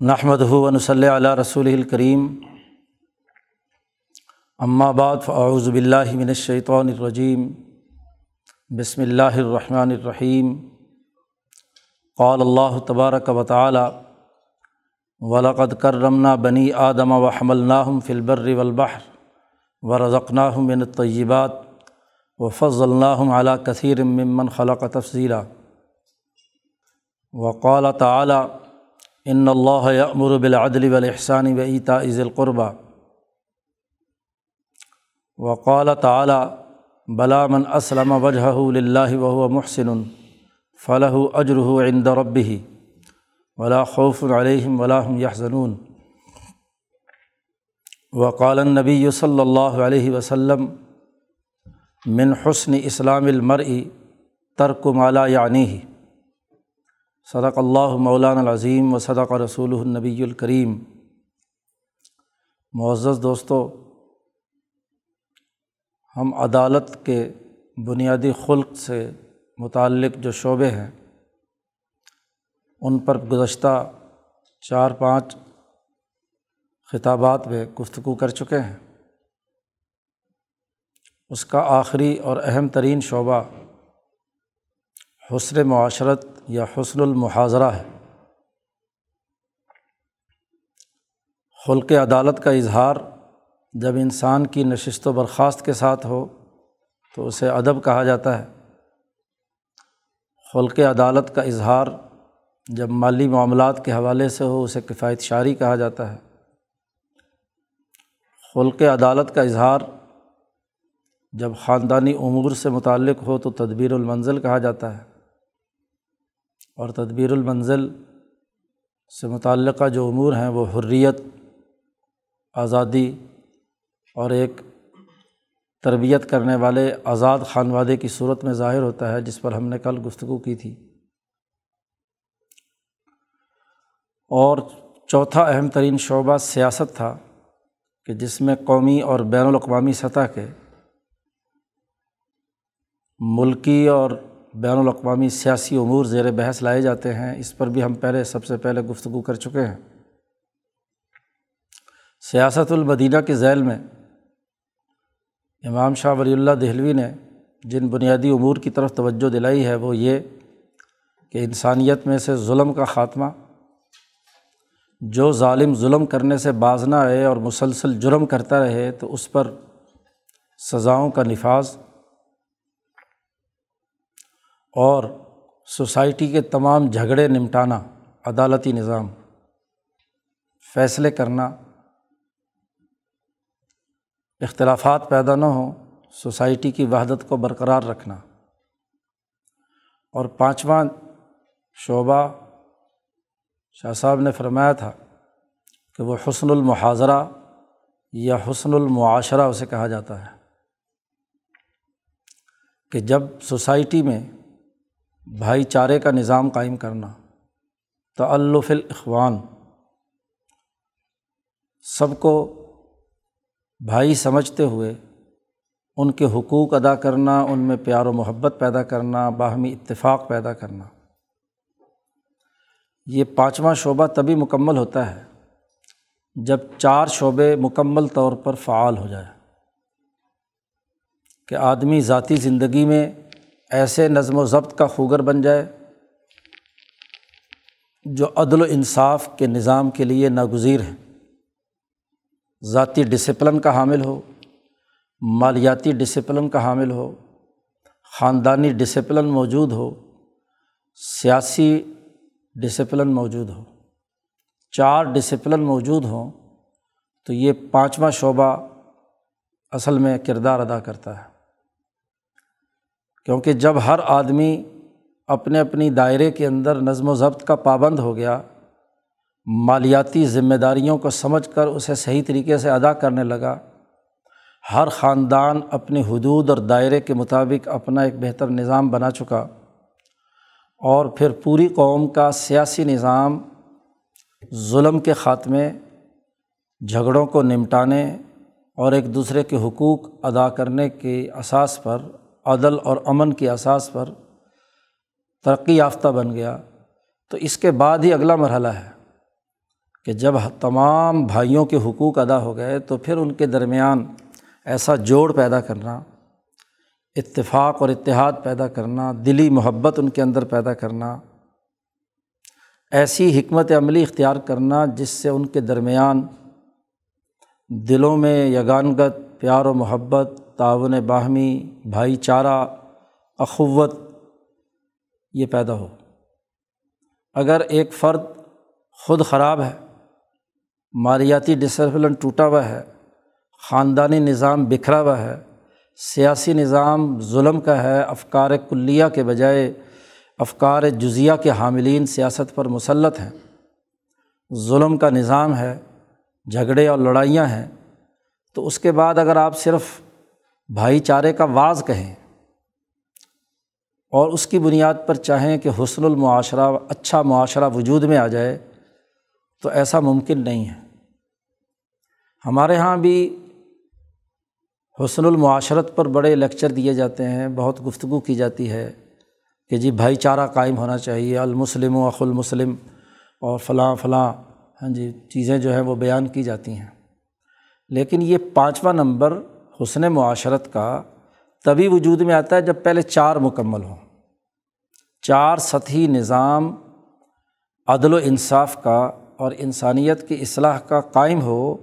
نحمد ہُون صلی علیہ رسول الکریم بعد فاعوذ باللہ من الشیطان الرجیم بسم اللہ الرحمن الرحیم قال اللہ تبارک و تعالی ولقد کرمنا بنی آدم و حملناہم فی البر والبحر ورزقناہم من الطیبات و فض اللّہ علیٰ کثیر ممن خلق تفصیلہ وقال تعلیٰ ان اللہ امر بالعدل والاحسان و عیتا عز القربہ وقال تعلیٰ بلا من اسلم وجہ اللّہ و محسن فلاح اجرح عند ربه ولا خوف علیہم ولاحم یحزنون۔ وقال نبی صلی اللہ علیہ وسلم، من حسن اسلام المرء ترک مالا یعنی صدق اللہ مولان العظیم و صدق رسول النبی الکریم۔ معزز دوستو، ہم عدالت کے بنیادی خلق سے متعلق جو شعبے ہیں، ان پر گزشتہ چار پانچ خطابات میں گفتگو کر چکے ہیں۔ اس کا آخری اور اہم ترین شعبہ حسن معاشرت یا حسن المحاظرہ ہے۔ خلق عدالت کا اظہار جب انسان کی نشست و برخاست کے ساتھ ہو تو اسے ادب کہا جاتا ہے۔ خلق عدالت کا اظہار جب مالی معاملات کے حوالے سے ہو اسے کفایت شاری کہا جاتا ہے۔ خلق عدالت کا اظہار جب خاندانی امور سے متعلق ہو تو تدبیر المنزل کہا جاتا ہے۔ اور تدبیر المنزل سے متعلقہ جو امور ہیں وہ حریت، آزادی اور ایک تربیت کرنے والے آزاد خانوادے کی صورت میں ظاہر ہوتا ہے، جس پر ہم نے کل گفتگو کی تھی۔ اور چوتھا اہم ترین شعبہ سیاست تھا کہ جس میں قومی اور بین الاقوامی سطح کے ملکی اور بین الاقوامی سیاسی امور زیر بحث لائے جاتے ہیں، اس پر بھی ہم پہلے، سب سے پہلے گفتگو کر چکے ہیں۔ سیاست المدینہ کے ذیل میں امام شاہ ولی اللہ دہلوی نے جن بنیادی امور کی طرف توجہ دلائی ہے، وہ یہ کہ انسانیت میں سے ظلم کا خاتمہ، جو ظالم ظلم کرنے سے باز نہ آئے اور مسلسل جرم کرتا رہے، تو اس پر سزاؤں کا نفاذ اور سوسائٹی کے تمام جھگڑے نمٹانا عدالتی نظام۔ فیصلے کرنا۔ اختلافات پیدا نہ ہوں، سوسائٹی کی وحدت کو برقرار رکھنا۔ اور پانچواں شعبہ شاہ صاحب نے فرمایا تھا کہ وہ حسن المحاظرہ یا حسن المعاشرہ اسے کہا جاتا ہے کہ جب سوسائٹی میں بھائی چارے کا نظام قائم کرنا تو الاخوان سب کو بھائی سمجھتے ہوئے ان کے حقوق ادا کرنا، ان میں پیار و محبت پیدا کرنا، باہمی اتفاق پیدا کرنا۔ یہ پانچواں شعبہ تبھی مکمل ہوتا ہے جب چار شعبے مکمل طور پر فعال ہو جائے۔ کہ آدمی ذاتی زندگی میں ایسے نظم و ضبط کا خوگر بن جائے جو عدل و انصاف کے نظام کے لیے ناگزیر ہیں۔ ذاتی ڈسپلن کا حامل ہو، مالیاتی ڈسپلن کا حامل ہو، خاندانی ڈسپلن موجود ہو، سیاسی ڈسپلن موجود ہو، چار ڈسپلن موجود ہوں، تو یہ پانچواں شعبہ اصل میں کردار ادا کرتا ہے۔ کیونکہ جب ہر آدمی اپنے اپنی دائرے کے اندر نظم و ضبط کا پابند ہو گیا، مالیاتی ذمہ داریوں کو سمجھ کر اسے صحیح طریقے سے ادا کرنے لگا، ہر خاندان اپنی حدود اور دائرے کے مطابق اپنا ایک بہتر نظام بنا چکا۔ اور پھر پوری قوم کا سیاسی نظام ظلم کے خاتمے، جھگڑوں کو نمٹانے اور ایک دوسرے کے حقوق ادا کرنے کے اساس پر عدل اور امن کی اساس پر ترقی یافتہ بن گیا۔ تو اس کے بعد ہی اگلا مرحلہ ہے کہ جب تمام بھائیوں کے حقوق ادا ہو گئے تو پھر ان کے درمیان ایسا جوڑ پیدا کرنا، اتفاق اور اتحاد پیدا کرنا، دلی محبت ان کے اندر پیدا کرنا، ایسی حکمت عملی اختیار کرنا جس سے ان کے درمیان دلوں میں یگانگت، پیار و محبت تعاون باہمی بھائی چارہ اخوت، یہ پیدا ہو۔ اگر ایک فرد خود خراب ہے، مالیاتی ڈسپلن ٹوٹا ہوا ہے، خاندانی نظام بکھرا ہوا ہے، سیاسی نظام ظلم کا ہے، افکار کلیہ کے بجائے افکار جزیہ کے حاملین سیاست پر مسلط ہیں، ظلم کا نظام ہے، جھگڑے اور لڑائیاں ہیں، تو اس کے بعد اگر آپ صرف بھائی چارے کا واز کہیں۔ اور اس کی بنیاد پر چاہیں کہ حسن المعاشرہ اچھا معاشرہ وجود میں آ جائے، تو ایسا ممکن نہیں ہے۔ ہمارے یہاں بھی حسن المعاشرت پر بڑے لیکچر دیے جاتے ہیں، بہت گفتگو کی جاتی ہے کہ جی بھائی چارہ قائم ہونا چاہیے، المسلم و اخ المسلم اور فلاں فلاں ہاں جی چیزیں جو ہیں وہ بیان کی جاتی ہیں۔ لیکن یہ پانچواں نمبر حسن معاشرت کا تبھی وجود میں آتا ہے جب پہلے چار مکمل ہوں۔ چار سطحی نظام عدل و انصاف کا اور انسانیت کی اصلاح کا قائم ہو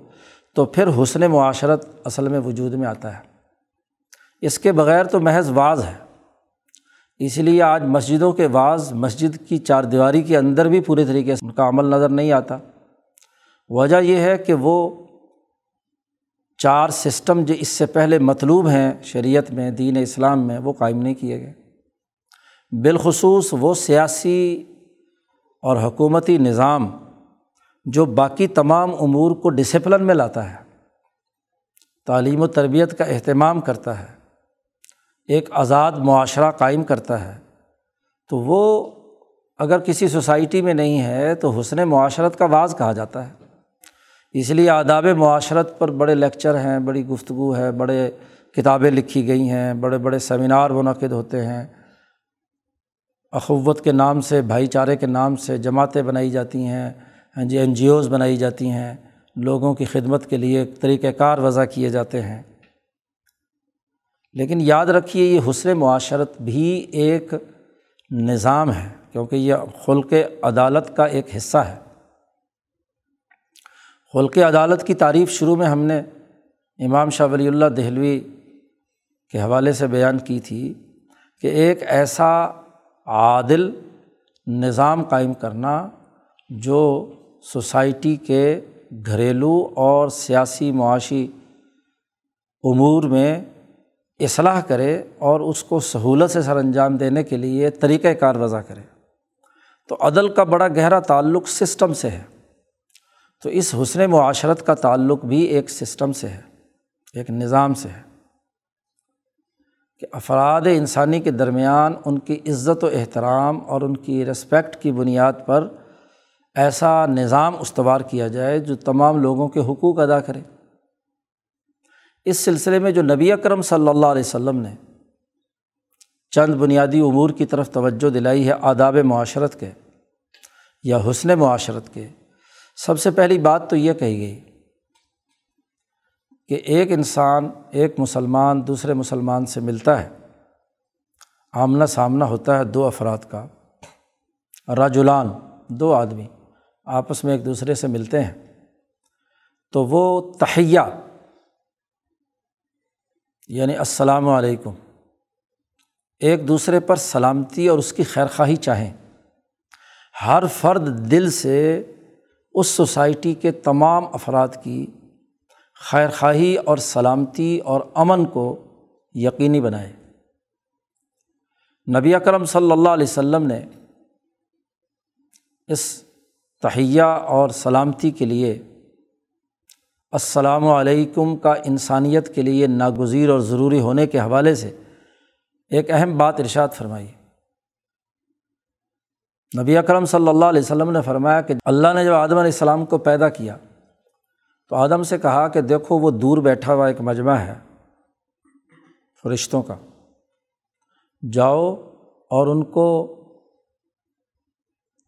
تو پھر حسن معاشرت اصل میں وجود میں آتا ہے۔ اس کے بغیر تو محض واز ہے۔ اس لیے آج مسجدوں کے بعض مسجد کی چار دیواری کے اندر بھی پورے طریقے سے ان کا عمل نظر نہیں آتا۔ وجہ یہ ہے کہ وہ چار سسٹم جو اس سے پہلے مطلوب ہیں شریعت میں، دین اسلام میں، وہ قائم نہیں کیے گئے۔ بالخصوص وہ سیاسی اور حکومتی نظام جو باقی تمام امور کو ڈسپلن میں لاتا ہے، تعلیم و تربیت کا اہتمام کرتا ہے، ایک آزاد معاشرہ قائم کرتا ہے، تو وہ اگر کسی سوسائٹی میں نہیں ہے تو حسن معاشرت کا بعض کہا جاتا ہے۔ اس لیے آداب معاشرت پر بڑے لیکچر ہیں، بڑی گفتگو ہے، بڑے کتابیں لکھی گئی ہیں، بڑے بڑے سیمینار منعقد ہوتے ہیں۔ اخوت کے نام سے، بھائی چارے کے نام سے جماعتیں بنائی جاتی ہیں ہاں جی این جی اوز بنائی جاتی ہیں۔ لوگوں کی خدمت کے لیے طریقۂ کار وضع کیے جاتے ہیں۔ لیکن یاد رکھیے، یہ حسن معاشرت بھی ایک نظام ہے، کیونکہ یہ خلق عدالت کا ایک حصہ ہے۔ خلق عدالت کی تعریف شروع میں ہم نے امام شاہ ولی اللہ دہلوی کے حوالے سے بیان کی تھی کہ ایک ایسا عادل نظام قائم کرنا جو سوسائٹی کے گھریلو اور سیاسی معاشی امور میں اصلاح کرے اور اس کو سہولت سے سر انجام دینے کے لیے طریقۂ کار وضع کرے۔ تو عدل کا بڑا گہرا تعلق سسٹم سے ہے۔ تو اس حسن معاشرت کا تعلق بھی ایک سسٹم سے ہے، ایک نظام سے ہے کہ افراد انسانی کے درمیان ان کی عزت و احترام اور ان کی رسپیکٹ کی بنیاد پر ایسا نظام استوار کیا جائے جو تمام لوگوں کے حقوق ادا کرے۔ اس سلسلے میں جو نبی اکرم صلی اللہ علیہ وسلم نے چند بنیادی امور کی طرف توجہ دلائی ہے آداب معاشرت کے یا حسن معاشرت کے سب سے پہلی بات تو یہ کہی گئی کہ ایک انسان، ایک مسلمان دوسرے مسلمان سے ملتا ہے، آمنا سامنا ہوتا ہے دو افراد کا۔ راجولان دو آدمی آپس میں ایک دوسرے سے ملتے ہیں۔ تو وہ تہیہ یعنی السلام علیکم، ایک دوسرے پر سلامتی اور اس کی خیر خواہی چاہیں۔ ہر فرد دل سے اس سوسائٹی کے تمام افراد کی خیر خواہی اور سلامتی اور امن کو یقینی بنائے۔ نبی اکرم صلی اللہ علیہ و سلم نے اس تہیہ اور سلامتی کے لیے السلام علیکم کا انسانیت کے لیے ناگزیر اور ضروری ہونے کے حوالے سے ایک اہم بات ارشاد فرمائی۔ نبی اکرم صلی اللہ علیہ وسلم نے فرمایا کہ اللہ نے جب آدم علیہ السلام کو پیدا کیا تو آدم سے کہا کہ دیکھو وہ دور بیٹھا ہوا ایک مجمع ہے فرشتوں کا۔ جاؤ اور ان کو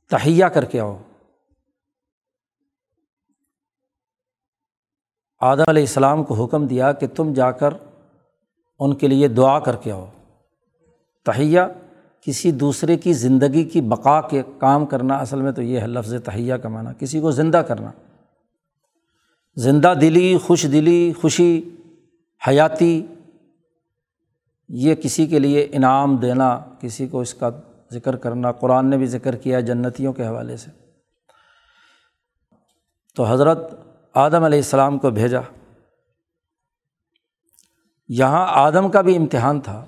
تہیا کر کے آؤ۔ آدم علیہ السلام کو حکم دیا کہ تم جا کر ان کے لیے دعا کر کے آؤ۔ تہیہ کسی دوسرے کی زندگی کی بقا کے کام کرنا اصل میں تو یہ ہے لفظ تہیہ کا معنی، کسی کو زندہ کرنا۔ زندہ دلی، خوش دلی، خوشی، حیاتی، یہ کسی کے لیے انعام دینا، کسی کو اس کا ذکر کرنا۔ قرآن نے بھی ذکر کیا جنتیوں کے حوالے سے۔ تو حضرت آدم علیہ السلام کو بھیجا۔ یہاں آدم کا بھی امتحان تھا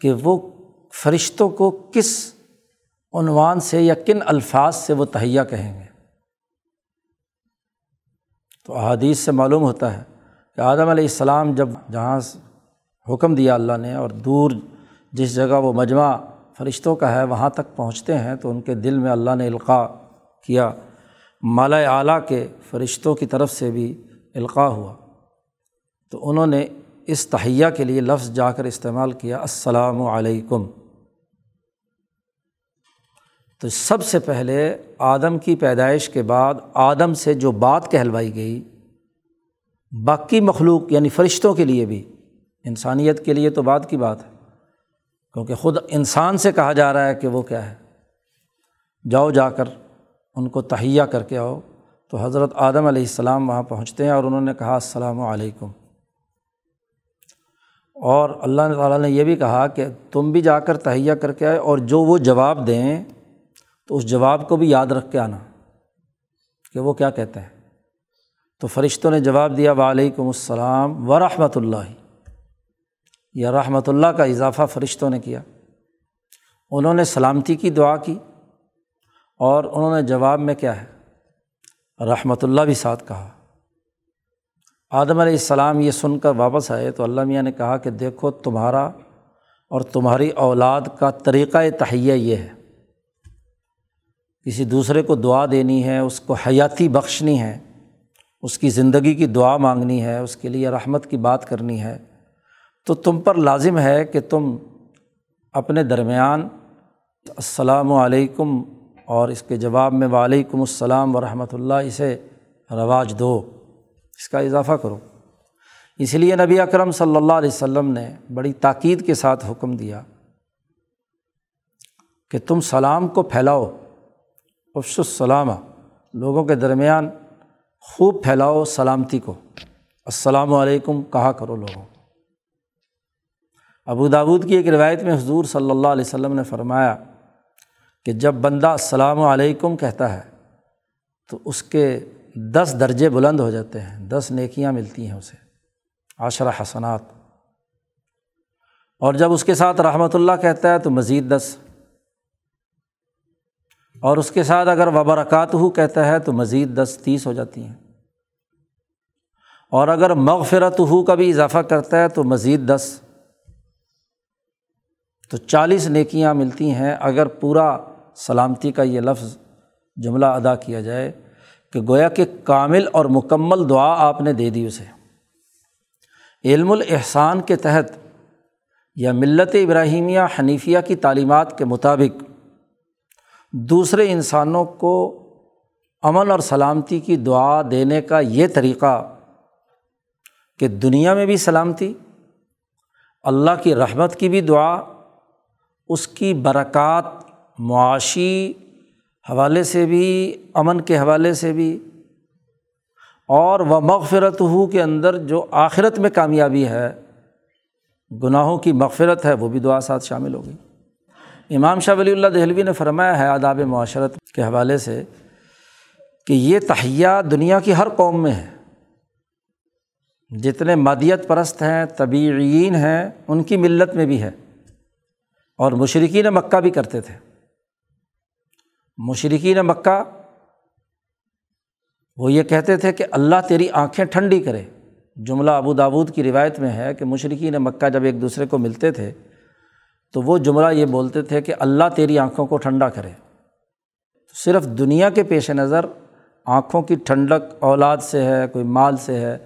کہ وہ فرشتوں کو کس عنوان سے یا کن الفاظ سے وہ تہیا کہیں گے؟ تو احادیث سے معلوم ہوتا ہے کہ آدم علیہ السلام جب جہاں حکم دیا اللہ نے اور دور جس جگہ وہ مجمع فرشتوں کا ہے وہاں تک پہنچتے ہیں تو ان کے دل میں اللہ نے القاع کیا۔ مالا اعلیٰ کے فرشتوں کی طرف سے بھی القاع ہوا۔ تو انہوں نے اس تہیا کے لیے لفظ جا کر استعمال کیا، السلام علیکم۔ تو سب سے پہلے آدم کی پیدائش کے بعد آدم سے جو بات کہلوائی گئی، باقی مخلوق یعنی فرشتوں کے لیے بھی، انسانیت کے لیے تو بات کی بات ہے، کیونکہ خود انسان سے کہا جا رہا ہے کہ وہ کیا ہے؟ جاؤ جا کر ان کو تہیا کر کے آؤ۔ تو حضرت آدم علیہ السلام وہاں پہنچتے ہیں اور انہوں نے کہا، السلام علیکم۔ اور اللہ تعالیٰ نے یہ بھی کہا کہ تم بھی جا کر تہیا کر کے آئے اور جو وہ جواب دیں تو اس جواب کو بھی یاد رکھ کے آنا کہ وہ کیا کہتے ہیں تو فرشتوں نے جواب دیا، وعلیکم السلام ورحمۃ اللہ۔ یا رحمۃ اللہ کا اضافہ فرشتوں نے کیا۔ انہوں نے سلامتی کی دعا کی اور انہوں نے جواب میں کیا ہے، رحمۃ اللہ بھی ساتھ کہا۔ آدم علیہ السلام یہ سن کر واپس آئے تو اللہ میاں نے کہا کہ دیکھو تمہارا اور تمہاری اولاد کا طریقۂ تہیہ یہ ہے۔ کسی دوسرے کو دعا دینی ہے، اس کو حیاتی بخشنی ہے، اس کی زندگی کی دعا مانگنی ہے، اس کے لیے رحمت کی بات کرنی ہے، تو تم پر لازم ہے کہ تم اپنے درمیان السلام علیکم اور اس کے جواب میں وعلیکم السلام ورحمۃ اللہ اسے رواج دو۔ اس کا اضافہ کرو۔ اس لیے نبی اکرم صلی اللہ علیہ وسلم نے بڑی تاکید کے ساتھ حکم دیا کہ تم سلام کو پھیلاؤ۔ افس السلامہ لوگوں کے درمیان خوب پھیلاؤ سلامتی کو. السلام علیکم، کہا کرو لوگوں. ابو داود کی ایک روایت میں حضور صلی اللہ علیہ وسلم نے فرمایا کہ جب بندہ السلام علیکم کہتا ہے تو اس کے دس درجے بلند ہو جاتے ہیں، دس نیکیاں ملتی ہیں اسے. عشرہ حسنات. اور جب اس کے ساتھ رحمۃ اللہ کہتا ہے تو مزید دس. اور اس کے ساتھ اگر وبرکات ہو کہتا ہے تو مزید دس تیس ہو جاتی ہیں۔ اور اگر مغفرت ہو کا بھی اضافہ کرتا ہے تو مزید دس۔ تو چالیس نیکیاں ملتی ہیں اگر پورا سلامتی کا یہ لفظ جملہ ادا کیا جائے کہ گویا کہ کامل اور مکمل دعا آپ نے دے دی اسے۔ علم الاحسان کے تحت یا ملت ابراہیمیہ حنیفیہ کی تعلیمات کے مطابق دوسرے انسانوں کو امن اور سلامتی کی دعا دینے کا یہ طریقہ کہ دنیا میں بھی سلامتی، اللہ کی رحمت کی بھی دعا، اس کی برکات معاشی حوالے سے بھی، امن کے حوالے سے بھی، اور وہ مغفرت ہو کے اندر جو آخرت میں کامیابی ہے، گناہوں کی مغفرت ہے، وہ بھی دعا ساتھ شامل ہوگی امام شاہ ولی اللہ دہلوی نے فرمایا ہے آداب معاشرت کے حوالے سے کہ یہ تہیا دنیا کی ہر قوم میں ہے۔ جتنے مادیت پرست ہیں طبعین ہیں، ان کی ملت میں بھی ہے۔ اور مشرقین مکہ بھی کرتے تھے۔ مشرقین مکہ وہ یہ کہتے تھے کہ اللہ تیری آنکھیں ٹھنڈی کرے۔ جملہ ابو داود کی روایت میں ہے کہ مشرقین مکہ جب ایک دوسرے کو ملتے تھے تو وہ جملہ یہ بولتے تھے کہ اللہ تیری آنکھوں کو ٹھنڈا کرے۔ صرف دنیا کے پیش نظر آنکھوں کی ٹھنڈک اولاد سے ہے، کوئی مال سے ہے،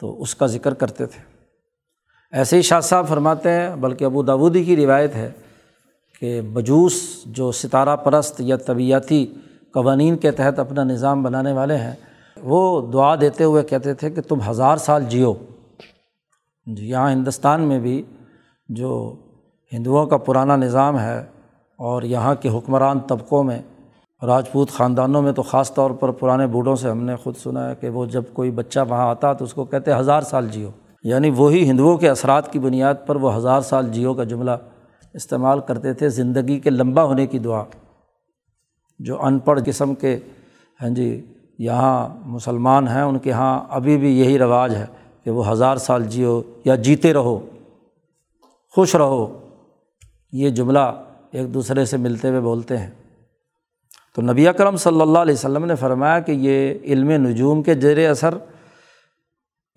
تو اس کا ذکر کرتے تھے۔ ایسے ہی شاہ صاحب فرماتے ہیں، بلکہ ابو داودی کی روایت ہے کہ بجوس جو ستارہ پرست یا طبیعتی قوانین کے تحت اپنا نظام بنانے والے ہیں، وہ دعا دیتے ہوئے کہتے تھے کہ تم ہزار سال جیو۔ جی یہاں ہندوستان میں بھی جو ہندوؤں کا پرانا نظام ہے اور یہاں کے حکمران طبقوں میں، راجپوت خاندانوں میں تو خاص طور پر پرانے بوڑھوں سے ہم نے خود سنا ہے کہ وہ جب کوئی بچہ وہاں آتا تو اس کو کہتے ہزار سال جیو۔ یعنی وہی ہندوؤں کے اثرات کی بنیاد پر وہ ہزار سال جیو کا جملہ استعمال کرتے تھے، زندگی کے لمبا ہونے کی دعا۔ جو ان پڑھ قسم کے ہاں جی یہاں مسلمان ہیں، ان کے یہاں ابھی بھی یہی رواج ہے کہ وہ ہزار سال جیو یا جیتے رہو، خوش رہو۔ یہ جملہ ایک دوسرے سے ملتے ہوئے بولتے ہیں۔ تو نبی اکرم صلی اللہ علیہ وسلم نے فرمایا کہ یہ علم نجوم کے زیر اثر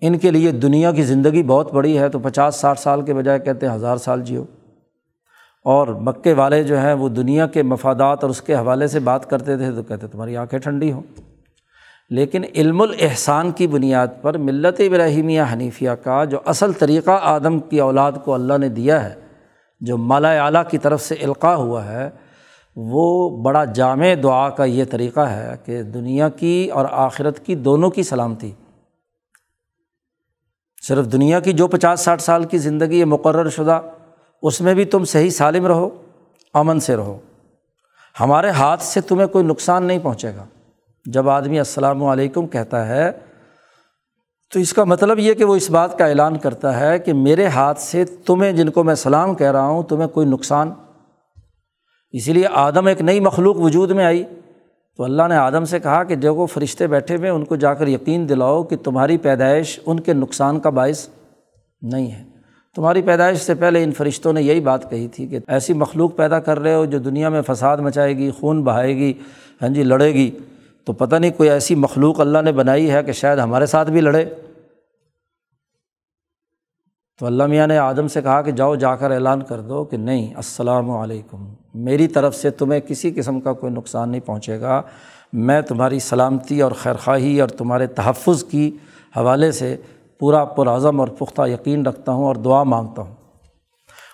ان کے لیے دنیا کی زندگی بہت بڑی ہے، تو پچاس ساٹھ سال کے بجائے کہتے ہیں ہزار سال جیو۔ اور مکے والے جو ہیں وہ دنیا کے مفادات اور اس کے حوالے سے بات کرتے تھے تو کہتے تمہاری آنکھیں ٹھنڈی ہوں۔ لیکن علم الاحسان کی بنیاد پر ملت ابراہیمیہ حنیفیہ کا جو اصل طریقہ آدم کی اولاد کو اللہ نے دیا ہے جو مالا اعلیٰ کی طرف سے القاع ہوا ہے، وہ بڑا جامع دعا کا یہ طریقہ ہے کہ دنیا کی اور آخرت کی دونوں کی سلامتی۔ صرف دنیا کی جو پچاس ساٹھ سال کی زندگی ہے مقرر شدہ، اس میں بھی تم صحیح سالم رہو، امن سے رہو۔ ہمارے ہاتھ سے تمہیں کوئی نقصان نہیں پہنچے گا۔ جب آدمی السلام علیکم کہتا ہے تو اس کا مطلب یہ کہ وہ اس بات کا اعلان کرتا ہے کہ میرے ہاتھ سے تمہیں جن کو میں سلام کہہ رہا ہوں، تمہیں کوئی نقصان۔ اسی لیے آدم ایک نئی مخلوق وجود میں آئی۔ تو اللہ نے آدم سے کہا کہ جو وہ فرشتے بیٹھے ہوئے ان کو جا کر یقین دلاؤ کہ تمہاری پیدائش ان کے نقصان کا باعث نہیں ہے۔ تمہاری پیدائش سے پہلے ان فرشتوں نے یہی بات کہی تھی کہ ایسی مخلوق پیدا کر رہے ہو جو دنیا میں فساد مچائے گی، خون بہائے گی ہاں جی لڑے گی۔ تو پتہ نہیں کوئی ایسی مخلوق اللہ نے بنائی ہے کہ شاید ہمارے ساتھ بھی لڑے۔ تو اللہ میاں نے آدم سے کہا کہ جاؤ جا کر اعلان کر دو کہ نہیں، السلام علیکم۔ میری طرف سے تمہیں کسی قسم کا کوئی نقصان نہیں پہنچے گا۔ میں تمہاری سلامتی اور خیرخواہی اور تمہارے تحفظ کی حوالے سے پورا پرعزم اور پختہ یقین رکھتا ہوں اور دعا مانگتا ہوں۔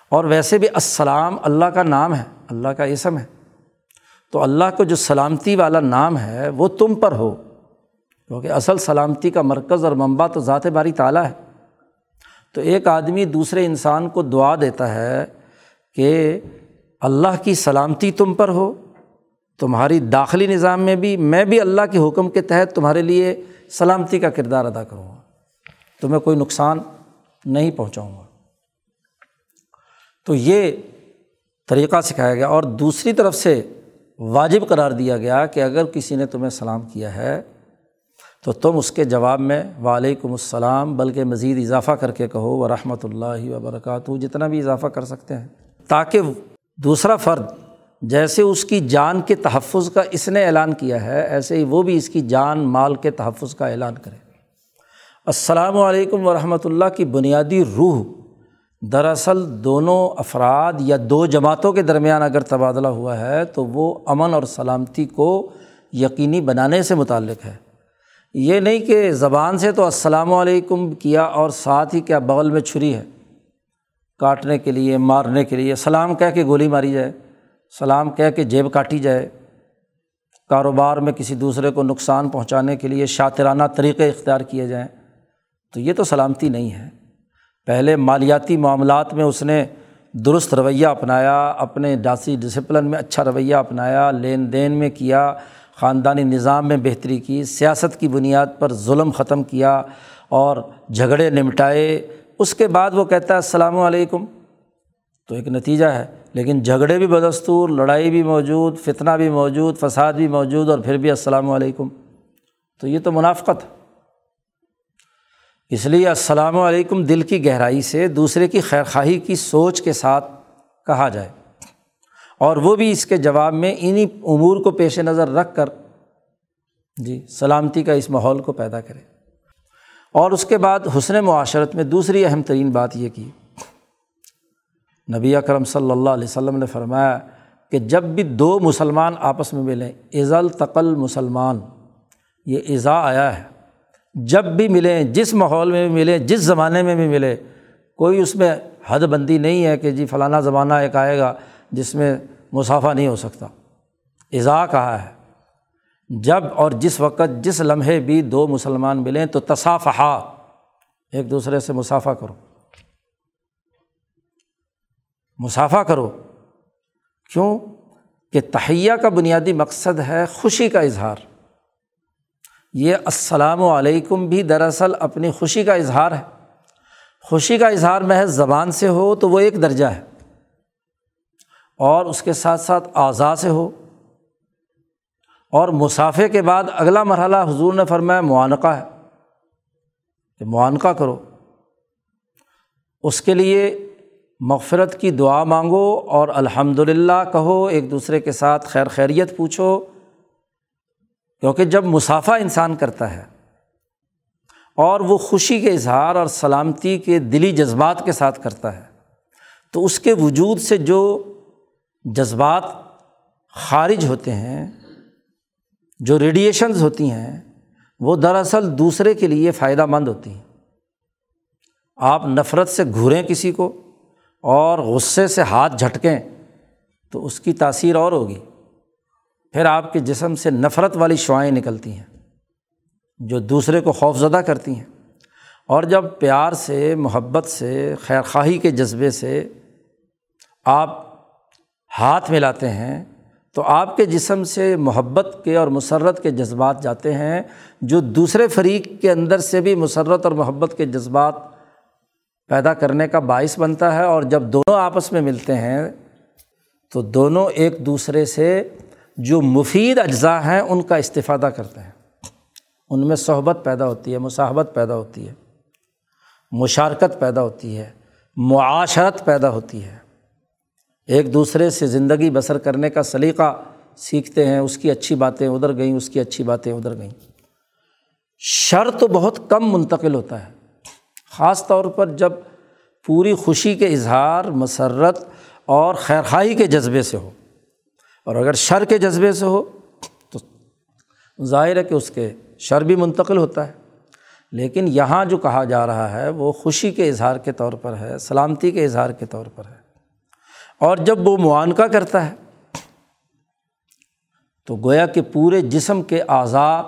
اور ویسے بھی السلام اللہ کا نام ہے، اللہ کا اسم ہے۔ تو اللہ کو جو سلامتی والا نام ہے، وہ تم پر ہو۔ کیونکہ اصل سلامتی کا مرکز اور منبع تو ذات باری تعالیٰ ہے۔ تو ایک آدمی دوسرے انسان کو دعا دیتا ہے کہ اللہ کی سلامتی تم پر ہو، تمہاری داخلی نظام میں بھی میں بھی اللہ کے حکم کے تحت تمہارے لیے سلامتی کا کردار ادا کروں گا۔ تمہیں کوئی نقصان نہیں پہنچاؤں گا۔ تو یہ طریقہ سکھایا گیا اور دوسری طرف سے واجب قرار دیا گیا کہ اگر کسی نے تمہیں سلام کیا ہے تو تم اس کے جواب میں وعلیکم السلام، بلکہ مزید اضافہ کر کے کہو و رحمۃ اللہ وبرکاتہ، جتنا بھی اضافہ کر سکتے ہیں۔ تاکہ دوسرا فرد جیسے اس کی جان کے تحفظ کا اس نے اعلان کیا ہے، ایسے ہی وہ بھی اس کی جان، مال کے تحفظ کا اعلان کرے۔ السلام علیکم ورحمۃ اللہ کی بنیادی روح۔ دراصل دونوں افراد یا دو جماعتوں کے درمیان اگر تبادلہ ہوا ہے، تو وہ امن اور سلامتی کو یقینی بنانے سے متعلق ہے۔ یہ نہیں کہ زبان سے تو السلام علیکم کیا اور ساتھ ہی کیا بغل میں چھری ہے، کاٹنے کے لیے، مارنے کے لیے، سلام کہہ کے گولی ماری جائے، سلام کہہ کے جیب کاٹی جائے، کاروبار میں کسی دوسرے کو نقصان پہنچانے کے لیے شاطرانہ طریقے اختیار کیے جائیں، تو یہ تو سلامتی نہیں ہے۔ پہلے مالیاتی معاملات میں اس نے درست رویہ اپنایا، اپنے ڈاسی ڈسپلن میں اچھا رویہ اپنایا، لین دین میں کیا خاندانی نظام میں بہتری کی، سیاست کی بنیاد پر ظلم ختم کیا اور جھگڑے نمٹائے۔ اس کے بعد وہ کہتا ہے، السلام علیکم. تو ایک نتیجہ ہے، لیکن جھگڑے بھی بدستور، لڑائی بھی موجود، فتنہ بھی موجود، فساد بھی موجود اور پھر بھی السلام علیکم۔ تو یہ تو منافقت۔ اس لیے السلام علیکم دل کی گہرائی سے دوسرے کی خیرخواہی کی سوچ کے ساتھ کہا جائے۔ اور وہ بھی اس کے جواب میں انہیں امور کو پیش نظر رکھ کر جی سلامتی کا اس ماحول کو پیدا کرے۔ اور اس کے بعد حسن معاشرت میں دوسری اہم ترین بات یہ کی۔ نبی اکرم صلی اللہ علیہ وسلم نے فرمایا کہ جب بھی دو مسلمان آپس میں ملیں عزل تقل مسلمان، یہ اضاء آیا ہے۔ جب بھی ملیں، جس ماحول میں بھی ملیں، جس زمانے میں بھی ملے کوئی اس میں حد بندی نہیں ہے کہ جی فلانا زمانہ ایک آئے گا جس میں مسافہ نہیں ہو سکتا۔ اضاء کہا ہے، جب اور جس وقت جس لمحے بھی دو مسلمان ملیں تو تصافہ ایک دوسرے سے مسافہ کرو۔ مسافہ کرو۔ کیوں؟ کہ تہیا کا بنیادی مقصد ہے خوشی کا اظہار۔ یہ السلام علیکم بھی دراصل اپنی خوشی کا اظہار ہے۔ خوشی کا اظہار محض زبان سے ہو تو وہ ایک درجہ ہے۔ اور اس کے ساتھ ساتھ اعضاء سے ہو۔ اور مسافے کے بعد اگلا مرحلہ حضور نے فرمایا معانقہ ہے کہ معانقہ کرو۔ اس کے لیے مغفرت کی دعا مانگو اور الحمد للہ کہو، ایک دوسرے کے ساتھ خیر خیریت پوچھو۔ کیونکہ جب مسافہ انسان کرتا ہے اور وہ خوشی کے اظہار اور سلامتی کے دلی جذبات کے ساتھ کرتا ہے، تو اس کے وجود سے جو جذبات خارج ہوتے ہیں، جو ریڈیشنز ہوتی ہیں، وہ دراصل دوسرے کے لیے فائدہ مند ہوتی ہیں۔ آپ نفرت سے گھوریں کسی کو اور غصے سے ہاتھ جھٹکیں تو اس کی تاثیر اور ہوگی۔ پھر آپ کے جسم سے نفرت والی شعائیں نکلتی ہیں، جو دوسرے کو خوف زدہ کرتی ہیں۔ اور جب پیار سے، محبت سے خیر خواہی کے جذبے سے آپ ہاتھ ملاتے ہیں، تو آپ کے جسم سے محبت کے اور مسرت کے جذبات جاتے ہیں، جو دوسرے فریق کے اندر سے بھی مسرت اور محبت کے جذبات پیدا کرنے کا باعث بنتا ہے۔ اور جب دونوں آپس میں ملتے ہیں، تو دونوں ایک دوسرے سے جو مفید اجزاء ہیں، ان کا استفادہ کرتے ہیں۔ ان میں صحبت پیدا ہوتی ہے، مصاحبت پیدا ہوتی ہے، مشارکت پیدا ہوتی ہے، معاشرت پیدا ہوتی ہے۔ ایک دوسرے سے زندگی بسر کرنے کا سلیقہ سیکھتے ہیں، اس کی اچھی باتیں ادھر گئیں، اس کی اچھی باتیں ادھر گئیں۔ شر تو بہت کم منتقل ہوتا ہے۔ خاص طور پر جب پوری خوشی کے اظہار، مسرت اور خیرخائی کے جذبے سے ہو۔ اور اگر شر کے جذبے سے ہو، تو ظاہر ہے کہ اس کے شر بھی منتقل ہوتا ہے۔ لیکن یہاں جو کہا جا رہا ہے، وہ خوشی کے اظہار کے طور پر ہے، سلامتی کے اظہار کے طور پر ہے۔ اور جب وہ معانقہ کرتا ہے، تو گویا کہ پورے جسم کے اعضاء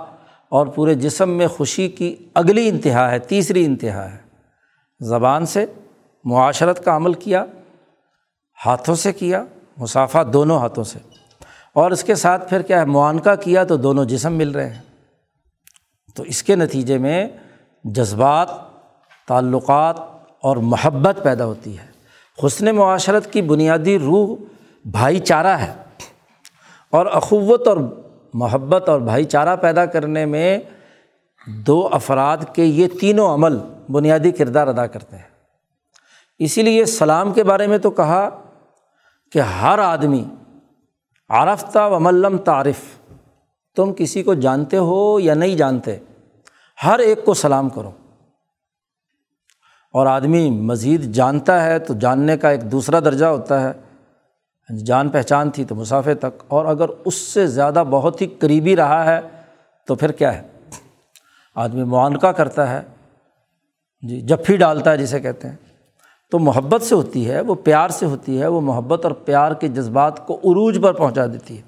اور پورے جسم میں خوشی کی اگلی انتہا ہے، تیسری انتہا ہے۔ زبان سے معاشرت کا عمل کیا، ہاتھوں سے کیا، مسافہ دونوں ہاتھوں سے۔ اور اس کے ساتھ پھر کیا ہے، معانقہ کیا تو دونوں جسم مل رہے ہیں۔ تو اس کے نتیجے میں جذبات، تعلقات اور محبت پیدا ہوتی ہے۔ حسن معاشرت کی بنیادی روح بھائی چارہ ہے۔ اور اخوت اور محبت اور بھائی چارہ پیدا کرنے میں دو افراد کے یہ تینوں عمل بنیادی کردار ادا کرتے ہیں۔ اسی لیے سلام کے بارے میں تو کہا کہ ہر آدمی عرفتہ و ملم تعارف تم کسی کو جانتے ہو یا نہیں جانتے، ہر ایک کو سلام کرو۔ اور آدمی مزید جانتا ہے تو جاننے کا ایک دوسرا درجہ ہوتا ہے۔ یعنی جان پہچان تھی تو مسافے تک۔ اور اگر اس سے زیادہ بہت ہی قریبی رہا ہے تو پھر کیا ہے؟ آدمی معانقہ کرتا ہے۔ جی جب ڈالتا ہے جسے کہتے ہیں۔ تو محبت سے ہوتی ہے، وہ پیار سے ہوتی ہے، وہ محبت اور پیار کے جذبات کو عروج پر پہنچا دیتی ہے۔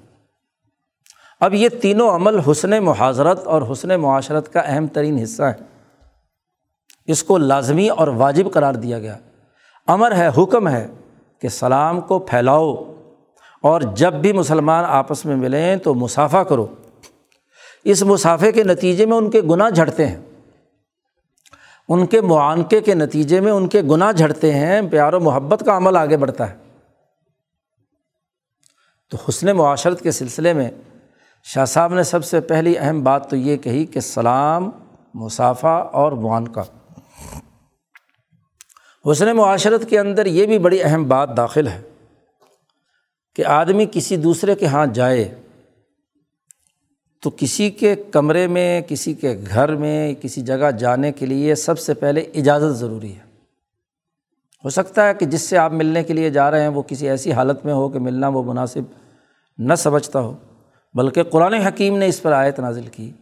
اب یہ تینوں عمل حسن محاذرت اور حسن معاشرت کا اہم ترین حصہ ہے اس کو لازمی اور واجب قرار دیا گیا۔ امر ہے، حکم ہے کہ سلام کو پھیلاؤ اور جب بھی مسلمان آپس میں ملیں تو مسافہ کرو۔ اس مسافے کے نتیجے میں ان کے گناہ جھڑتے ہیں۔ ان کے معانقے کے نتیجے میں ان کے گناہ جھڑتے ہیں۔ پیار و محبت کا عمل آگے بڑھتا ہے۔ تو حسن معاشرت کے سلسلے میں شاہ صاحب نے سب سے پہلی اہم بات تو یہ کہی کہ سلام، مسافہ اور معانقہ۔ حسن معاشرت کے اندر یہ بھی بڑی اہم بات داخل ہے کہ آدمی کسی دوسرے کے یہاں جائے تو کسی کے کمرے میں، کسی کے گھر میں، کسی جگہ جانے کے لیے سب سے پہلے اجازت ضروری ہے۔ ہو سکتا ہے کہ جس سے آپ ملنے کے لیے جا رہے ہیں وہ کسی ایسی حالت میں ہو کہ ملنا وہ مناسب نہ سمجھتا ہو، بلکہ قرآن حکیم نے اس پر آیت نازل کی۔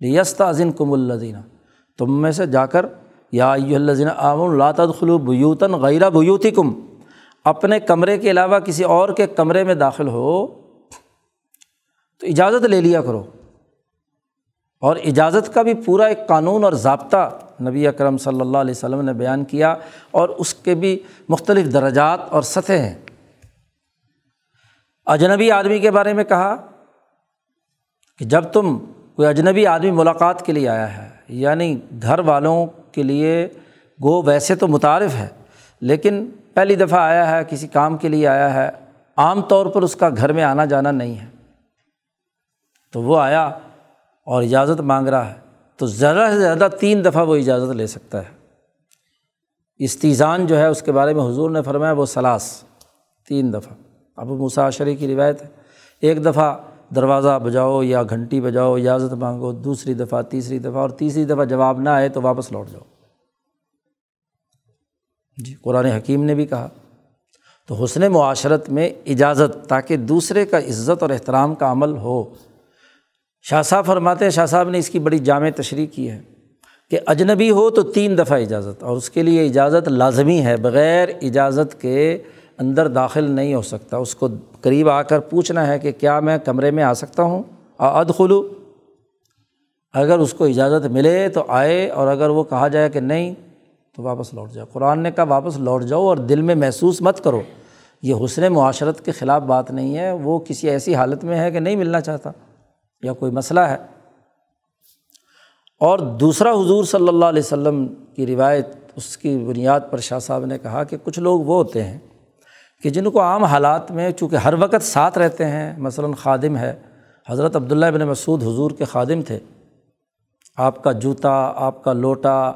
یستا عظین کم الزینہ تم میں سے جا کر یا الزین عام الطخلو بیوتاً غیرہ بیوتی کم اپنے کمرے کے علاوہ کسی اور کے کمرے میں داخل ہو تو اجازت لے لیا کرو۔ اور اجازت کا بھی پورا ایک قانون اور ضابطہ نبی اکرم صلی اللہ علیہ وسلم نے بیان کیا اور اس کے بھی مختلف درجات اور سطح ہیں۔ اجنبی آدمی کے بارے میں کہا کہ جب تم کوئی اجنبی آدمی ملاقات کے لیے آیا ہے یعنی گھر والوں کے لیے گو ویسے تو متعارف ہے، لیکن پہلی دفعہ آیا ہے، کسی کام کے لیے آیا ہے، عام طور پر اس کا گھر میں آنا جانا نہیں ہے۔ تو وہ آیا اور اجازت مانگ رہا ہے۔ تو زیادہ سے زیادہ تین دفعہ وہ اجازت لے سکتا ہے۔ استیزان جو ہے، اس کے بارے میں حضور نے فرمایا وہ سلاس، تین دفعہ۔ ابو مساشری کی روایت ہے۔ ایک دفعہ دروازہ بجاؤ یا گھنٹی بجاؤ، اجازت مانگو، دوسری دفعہ، تیسری دفعہ، اور تیسری دفعہ جواب نہ آئے تو واپس لوٹ جاؤ۔ جی قرآن حکیم نے بھی کہا۔ تو حسن معاشرت میں اجازت تاکہ دوسرے کا عزت اور احترام کا عمل ہو۔ شاہ صاحب فرماتے ہیں، شاہ صاحب نے اس کی بڑی جامع تشریح کی ہے کہ اجنبی ہو تو تین دفعہ اجازت، اور اس کے لیے اجازت لازمی ہے، بغیر اجازت کے اندر داخل نہیں ہو سکتا۔ اس کو قریب آ کر پوچھنا ہے کہ کیا میں کمرے میں آ سکتا ہوں؟ اد خلو اگر اس کو اجازت ملے تو آئے، اور اگر وہ کہا جائے کہ نہیں تو واپس لوٹ جاؤ۔ قرآن نے کہا واپس لوٹ جاؤ اور دل میں محسوس مت کرو۔ یہ حسن معاشرت کے خلاف بات نہیں ہے۔ وہ کسی ایسی حالت میں ہے کہ نہیں ملنا چاہتا یا کوئی مسئلہ ہے۔ اور دوسرا حضور صلی اللہ علیہ وسلم کی روایت، اس کی بنیاد پر شاہ صاحب نے کہا کہ کچھ لوگ وہ ہوتے ہیں کہ جن کو عام حالات میں چونکہ ہر وقت ساتھ رہتے ہیں، مثلاً خادم ہے، حضرت عبداللہ بن مسعود حضور کے خادم تھے۔ آپ کا جوتا، آپ کا لوٹا،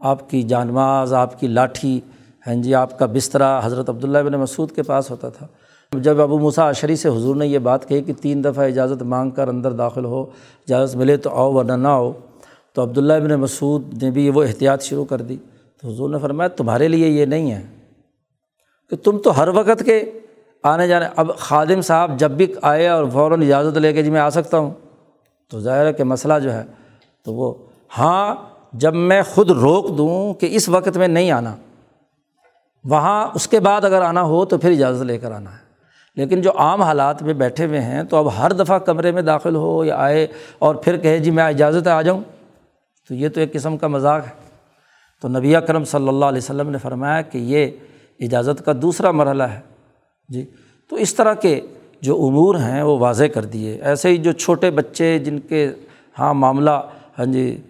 آپ کی جانماز آپ کی لاٹھی ہاں جی آپ کا بسترا حضرت عبداللہ بن مسعود کے پاس ہوتا تھا۔ جب ابو مسا عشری سے حضور نے یہ بات کہی کہ تین دفعہ اجازت مانگ کر اندر داخل ہو، اجازت ملے تو آؤ ورنہ نہ آؤ، تو عبداللہ ابن مسعود نے بھی وہ احتیاط شروع کر دی۔ تو حضور نے فرمایا، تمہارے لیے یہ نہیں ہے۔ کہ تم تو ہر وقت کے آنے جانے، اب خادم صاحب جب بھی آئے اور فوراً اجازت لے کے جی میں آ سکتا ہوں، تو ظاہر ہے کہ مسئلہ جو ہے، تو وہ ہاں جب میں خود روک دوں کہ اس وقت میں نہیں آنا، وہاں اس کے بعد اگر آنا ہو تو پھر اجازت لے کر آنا ہے۔ لیکن جو عام حالات میں بیٹھے ہوئے ہیں، تو اب ہر دفعہ کمرے میں داخل ہو یا آئے اور پھر کہے جی میں اجازت آ جاؤں، تو یہ تو ایک قسم کا مذاق ہے۔ تو نبی کرم صلی اللہ علیہ وسلم نے فرمایا کہ یہ اجازت کا دوسرا مرحلہ ہے۔ جی تو اس طرح کے جو امور ہیں وہ واضح کر دیے۔ ایسے ہی جو چھوٹے بچے جن کے ہاں معاملہ ہاں جی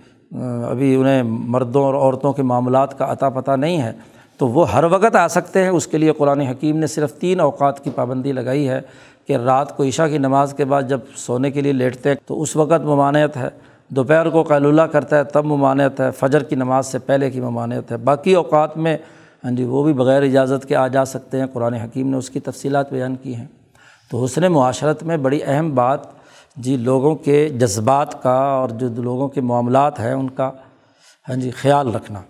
ابھی انہیں مردوں اور عورتوں کے معاملات کا عطا پتہ نہیں ہے، تو وہ ہر وقت آ سکتے ہیں۔ اس کے لیے قرآن حکیم نے صرف تین اوقات کی پابندی لگائی ہے کہ رات کو عشاء کی نماز کے بعد جب سونے کے لیے لیٹتے ہیں، تو اس وقت ممانعت ہے۔ دوپہر کو قیلولہ کرتا ہے، تب ممانعت ہے۔ فجر کی نماز سے پہلے کی ممانعت ہے۔ باقی اوقات میں ہاں جی وہ بھی بغیر اجازت کے آ جا سکتے ہیں۔ قرآن حکیم نے اس کی تفصیلات بیان کی ہیں۔ تو حسن معاشرت میں بڑی اہم بات جی لوگوں کے جذبات کا اور جو لوگوں کے معاملات ہیں، ان کا ہاں جی خیال رکھنا۔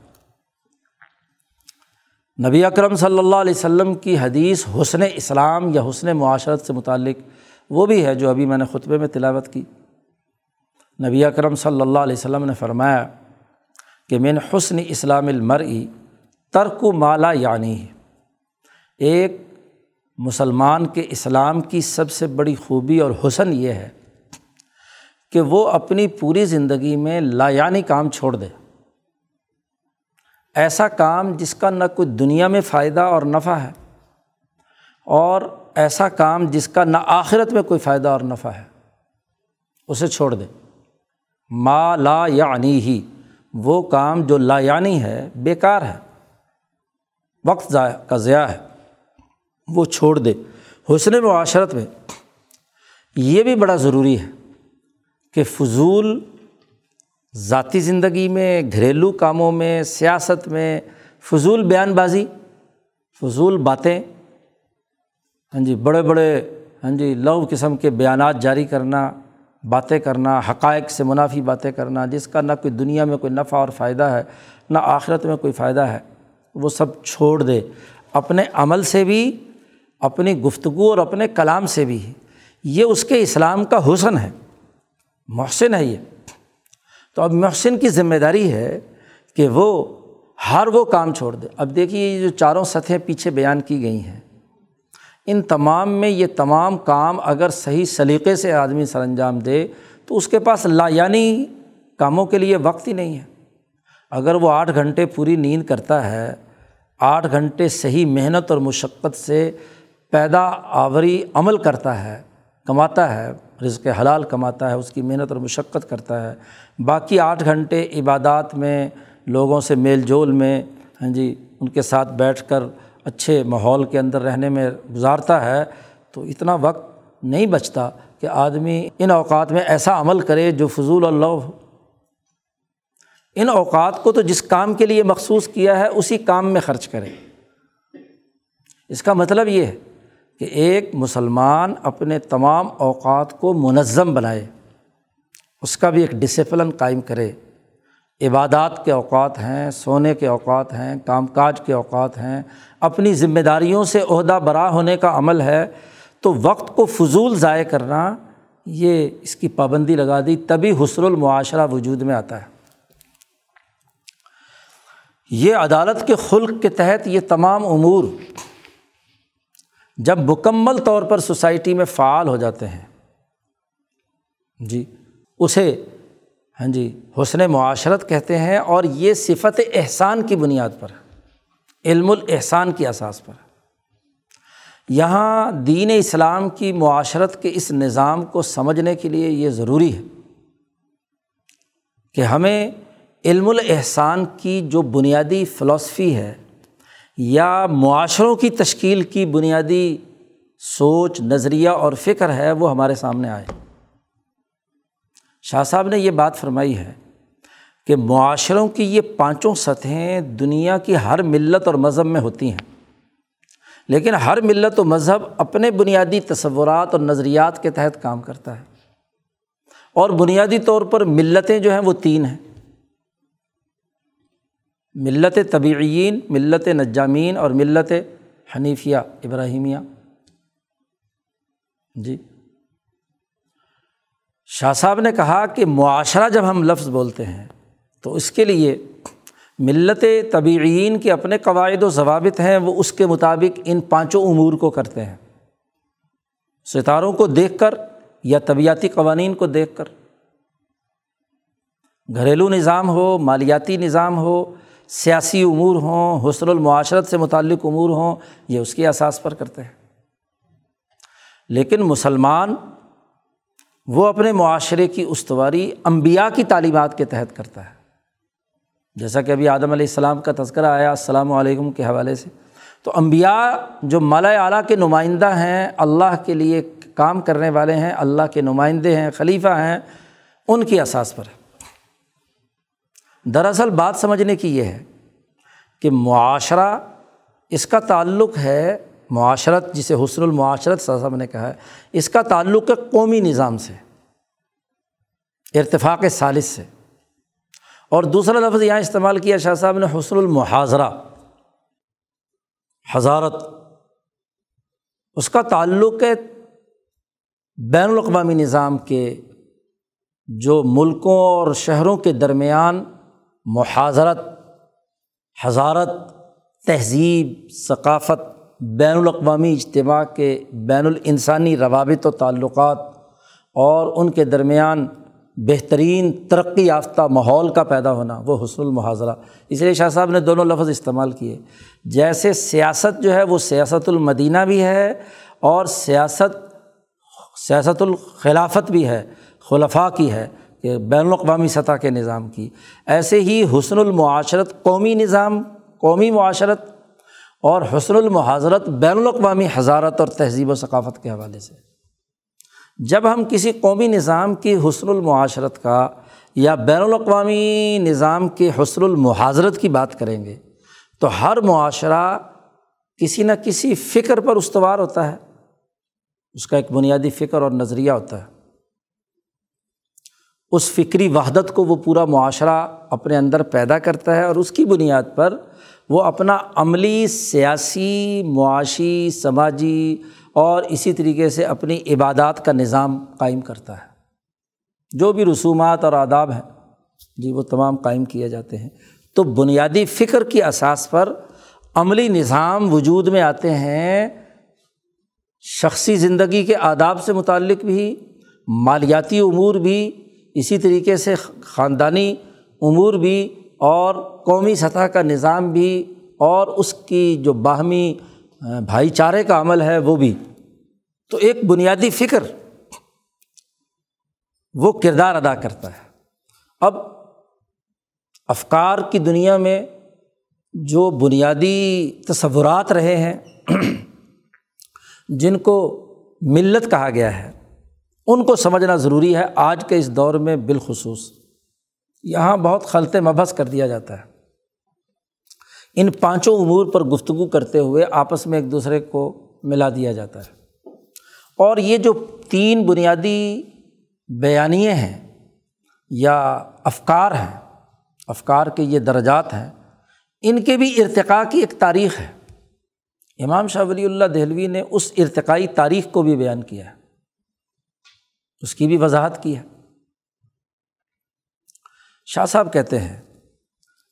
نبی اکرم صلی اللہ علیہ وسلم کی حدیث حسن اسلام یا حسن معاشرت سے متعلق وہ بھی ہے جو ابھی میں نے خطبے میں تلاوت کی۔ نبی اکرم صلی اللہ علیہ وسلم نے فرمایا کہ من حسن اسلام المرئی ترک و مالا یعنی ایک مسلمان کے اسلام کی سب سے بڑی خوبی اور حسن یہ ہے کہ وہ اپنی پوری زندگی میں لا یعنی کام چھوڑ دے۔ ایسا کام جس کا نہ کوئی دنیا میں فائدہ اور نفع ہے اور ایسا کام جس کا نہ آخرت میں کوئی فائدہ اور نفع ہے، اسے چھوڑ دے۔ ما لا یعنی ہی وہ کام جو لا یعنی ہے، بیکار ہے۔ وقت کا ضیاع ہے۔ وہ چھوڑ دے۔ حسن معاشرت میں یہ بھی بڑا ضروری ہے کہ فضول ذاتی زندگی میں، گھریلو کاموں میں، سیاست میں فضول بیان بازی فضول باتیں ہاں جی بڑے بڑے ہاں جی لو قسم کے بیانات جاری کرنا، باتیں کرنا، حقائق سے منافی باتیں کرنا، جس کا نہ کوئی دنیا میں کوئی نفع اور فائدہ ہے، نہ آخرت میں کوئی فائدہ ہے۔ وہ سب چھوڑ دے۔ اپنے عمل سے بھی، اپنی گفتگو اور اپنے کلام سے بھی۔ یہ اس کے اسلام کا حسن ہے۔ محسن ہے یہ۔ تو اب محسن کی ذمہ داری ہے کہ وہ ہر وہ کام چھوڑ دے۔ اب دیکھیے یہ جو چاروں سطحیں پیچھے بیان کی گئی ہیں۔ ان تمام میں یہ تمام کام اگر صحیح سلیقے سے آدمی سر انجام دے تو اس کے پاس لا یعنی کاموں کے لیے وقت ہی نہیں ہے۔ اگر وہ آٹھ گھنٹے پوری نیند کرتا ہے، آٹھ گھنٹے صحیح محنت اور مشقت سے پیدا آوری عمل کرتا ہے، کماتا ہے، رزق حلال کماتا ہے، اس کی محنت اور مشقت کرتا ہے، باقی آٹھ گھنٹے عبادات میں، لوگوں سے میل جول میں ہاں جی ان کے ساتھ بیٹھ کر اچھے ماحول کے اندر رہنے میں گزارتا ہے، تو اتنا وقت نہیں بچتا کہ آدمی ان اوقات میں ایسا عمل کرے جو فضول اللہ ان اوقات کو تو جس کام کے لیے مخصوص کیا ہے، اسی کام میں خرچ کرے اس کا مطلب یہ ہے کہ ایک مسلمان اپنے تمام اوقات کو منظم بنائے، اس کا بھی ایک ڈسپلن قائم کرے۔ عبادات کے اوقات ہیں، سونے کے اوقات ہیں، کام کاج کے اوقات ہیں۔ اپنی ذمہ داریوں سے عہدہ برا ہونے کا عمل ہے، تو وقت کو فضول ضائع کرنا، یہ اس کی پابندی لگا دی، تبھی حسر المعاشرہ وجود میں آتا ہے۔ یہ عدالت کے خلق کے تحت یہ تمام امور جب مکمل طور پر سوسائٹی میں فعال ہو جاتے ہیں جی اسے ہاں جی حسن معاشرت کہتے ہیں اور یہ صفت احسان کی بنیاد پر، علم الاحسان کی اساس پر۔ یہاں دین اسلام کی معاشرت کے اس نظام کو سمجھنے کے لیے یہ ضروری ہے کہ ہمیں علم الاحسان کی جو بنیادی فلاسفی ہے یا معاشروں کی تشکیل کی بنیادی سوچ، نظریہ اور فکر ہے، وہ ہمارے سامنے آئے۔ شاہ صاحب نے یہ بات فرمائی ہے کہ معاشروں کی یہ پانچوں سطحیں دنیا کی ہر ملت اور مذہب میں ہوتی ہیں۔ لیکن ہر ملت و مذہب اپنے بنیادی تصورات اور نظریات کے تحت کام کرتا ہے۔ اور بنیادی طور پر ملتیں جو ہیں وہ تین ہیں۔ ملت طبعین ملت نجامین اور ملت حنیفیہ، ابراہیمیہ۔ جی۔ شاہ صاحب نے کہا کہ معاشرہ جب ہم لفظ بولتے ہیں تو اس کے لیے ملت طبعین کے اپنے قواعد و ضوابط ہیں، وہ اس کے مطابق ان پانچوں امور کو کرتے ہیں۔ ستاروں کو دیکھ کر یا طبیعتی قوانین کو دیکھ کر۔ گھریلو نظام ہو، مالیاتی نظام ہو سیاسی امور ہوں، حسن المعاشرت سے متعلق امور ہوں، یہ اس کے احساس پر کرتے ہیں۔ لیکن مسلمان وہ اپنے معاشرے کی استواری امبیا کی تعلیمات کے تحت کرتا ہے۔ جیسا کہ ابھی آدم علیہ السلام کا تذکرہ آیا السلام علیکم کے حوالے سے، تو امبیا جو مالا اعلیٰ کے نمائندہ ہیں، اللہ کے لیے کام کرنے والے ہیں، اللہ کے نمائندے ہیں، خلیفہ ہیں، ان کی اساس پر ہے۔ دراصل بات سمجھنے کی یہ ہے کہ معاشرہ اس کا تعلق ہے، معاشرت جسے حسن المعاشرت صاحب نے کہا ہے، اس کا تعلق ہے قومی نظام سے، ارتفاق سالس سے۔ اور دوسرا لفظ یہاں استعمال کیا شاہ صاحب نے، حسن المحاظرہ حضارت۔ اس کا تعلق ہے بین الاقوامی نظام کے، جو ملکوں اور شہروں کے درمیان محاذرت، حضارت، تہذیب، ثقافت، بین الاقوامی اجتماع کے بین الانسانی روابط و تعلقات اور ان کے درمیان بہترین ترقی یافتہ ماحول کا پیدا ہونا، وہ حسن المحاظرہ اس لیے شاہ صاحب نے دونوں لفظ استعمال کیے۔ جیسے سیاست جو ہے، وہ سیاست المدینہ بھی ہے اور سیاست سیاست الخلافت بھی ہے، خلفاء کی ہے۔ کہ بین الاقوامی سطح کے نظام کی۔ ایسے ہی حسن المعاشرت قومی نظام، قومی معاشرت اور حسن المحاظرت بین الاقوامی حضارت اور تہذیب و ثقافت کے حوالے سے۔ جب ہم کسی قومی نظام کی حسن المعاشرت کا یا بین الاقوامی نظام کے حسن المحاظرت کی بات کریں گے، تو ہر معاشرہ کسی نہ کسی فکر پر استوار ہوتا ہے۔ اس کا ایک بنیادی فکر اور نظریہ ہوتا ہے۔ اس فکری وحدت کو وہ پورا معاشرہ اپنے اندر پیدا کرتا ہے اور اس کی بنیاد پر وہ اپنا عملی، سیاسی، معاشی، سماجی اور اسی طریقے سے اپنی عبادات کا نظام قائم کرتا ہے۔ جو بھی رسومات اور آداب ہیں جی وہ تمام قائم کیے جاتے ہیں۔ تو بنیادی فکر کی اساس پر عملی نظام وجود میں آتے ہیں۔ شخصی زندگی کے آداب سے متعلق بھی، مالیاتی امور بھی اسی طریقے سے خاندانی امور بھی اور قومی سطح کا نظام بھی اور اس کی جو باہمی بھائی چارے کا عمل ہے وہ بھی۔ تو ایک بنیادی فکر وہ کردار ادا کرتا ہے۔ اب افکار کی دنیا میں جو بنیادی تصورات رہے ہیں، جن کو ملت کہا گیا ہے ان کو سمجھنا ضروری ہے آج کے اس دور میں بالخصوص۔ یہاں بہت خلط مبحث کر دیا جاتا ہے۔ ان پانچوں امور پر گفتگو کرتے ہوئے آپس میں ایک دوسرے کو ملا دیا جاتا ہے۔ اور یہ جو تین بنیادی بیانیے ہیں یا افکار ہیں، افکار کے یہ درجات ہیں، ان کے بھی ارتقاء کی ایک تاریخ ہے۔ امام شاہ ولی اللہ دہلوی نے اس ارتقائی تاریخ کو بھی بیان کیا ہے۔ اس کی بھی وضاحت کی ہے۔ شاہ صاحب کہتے ہیں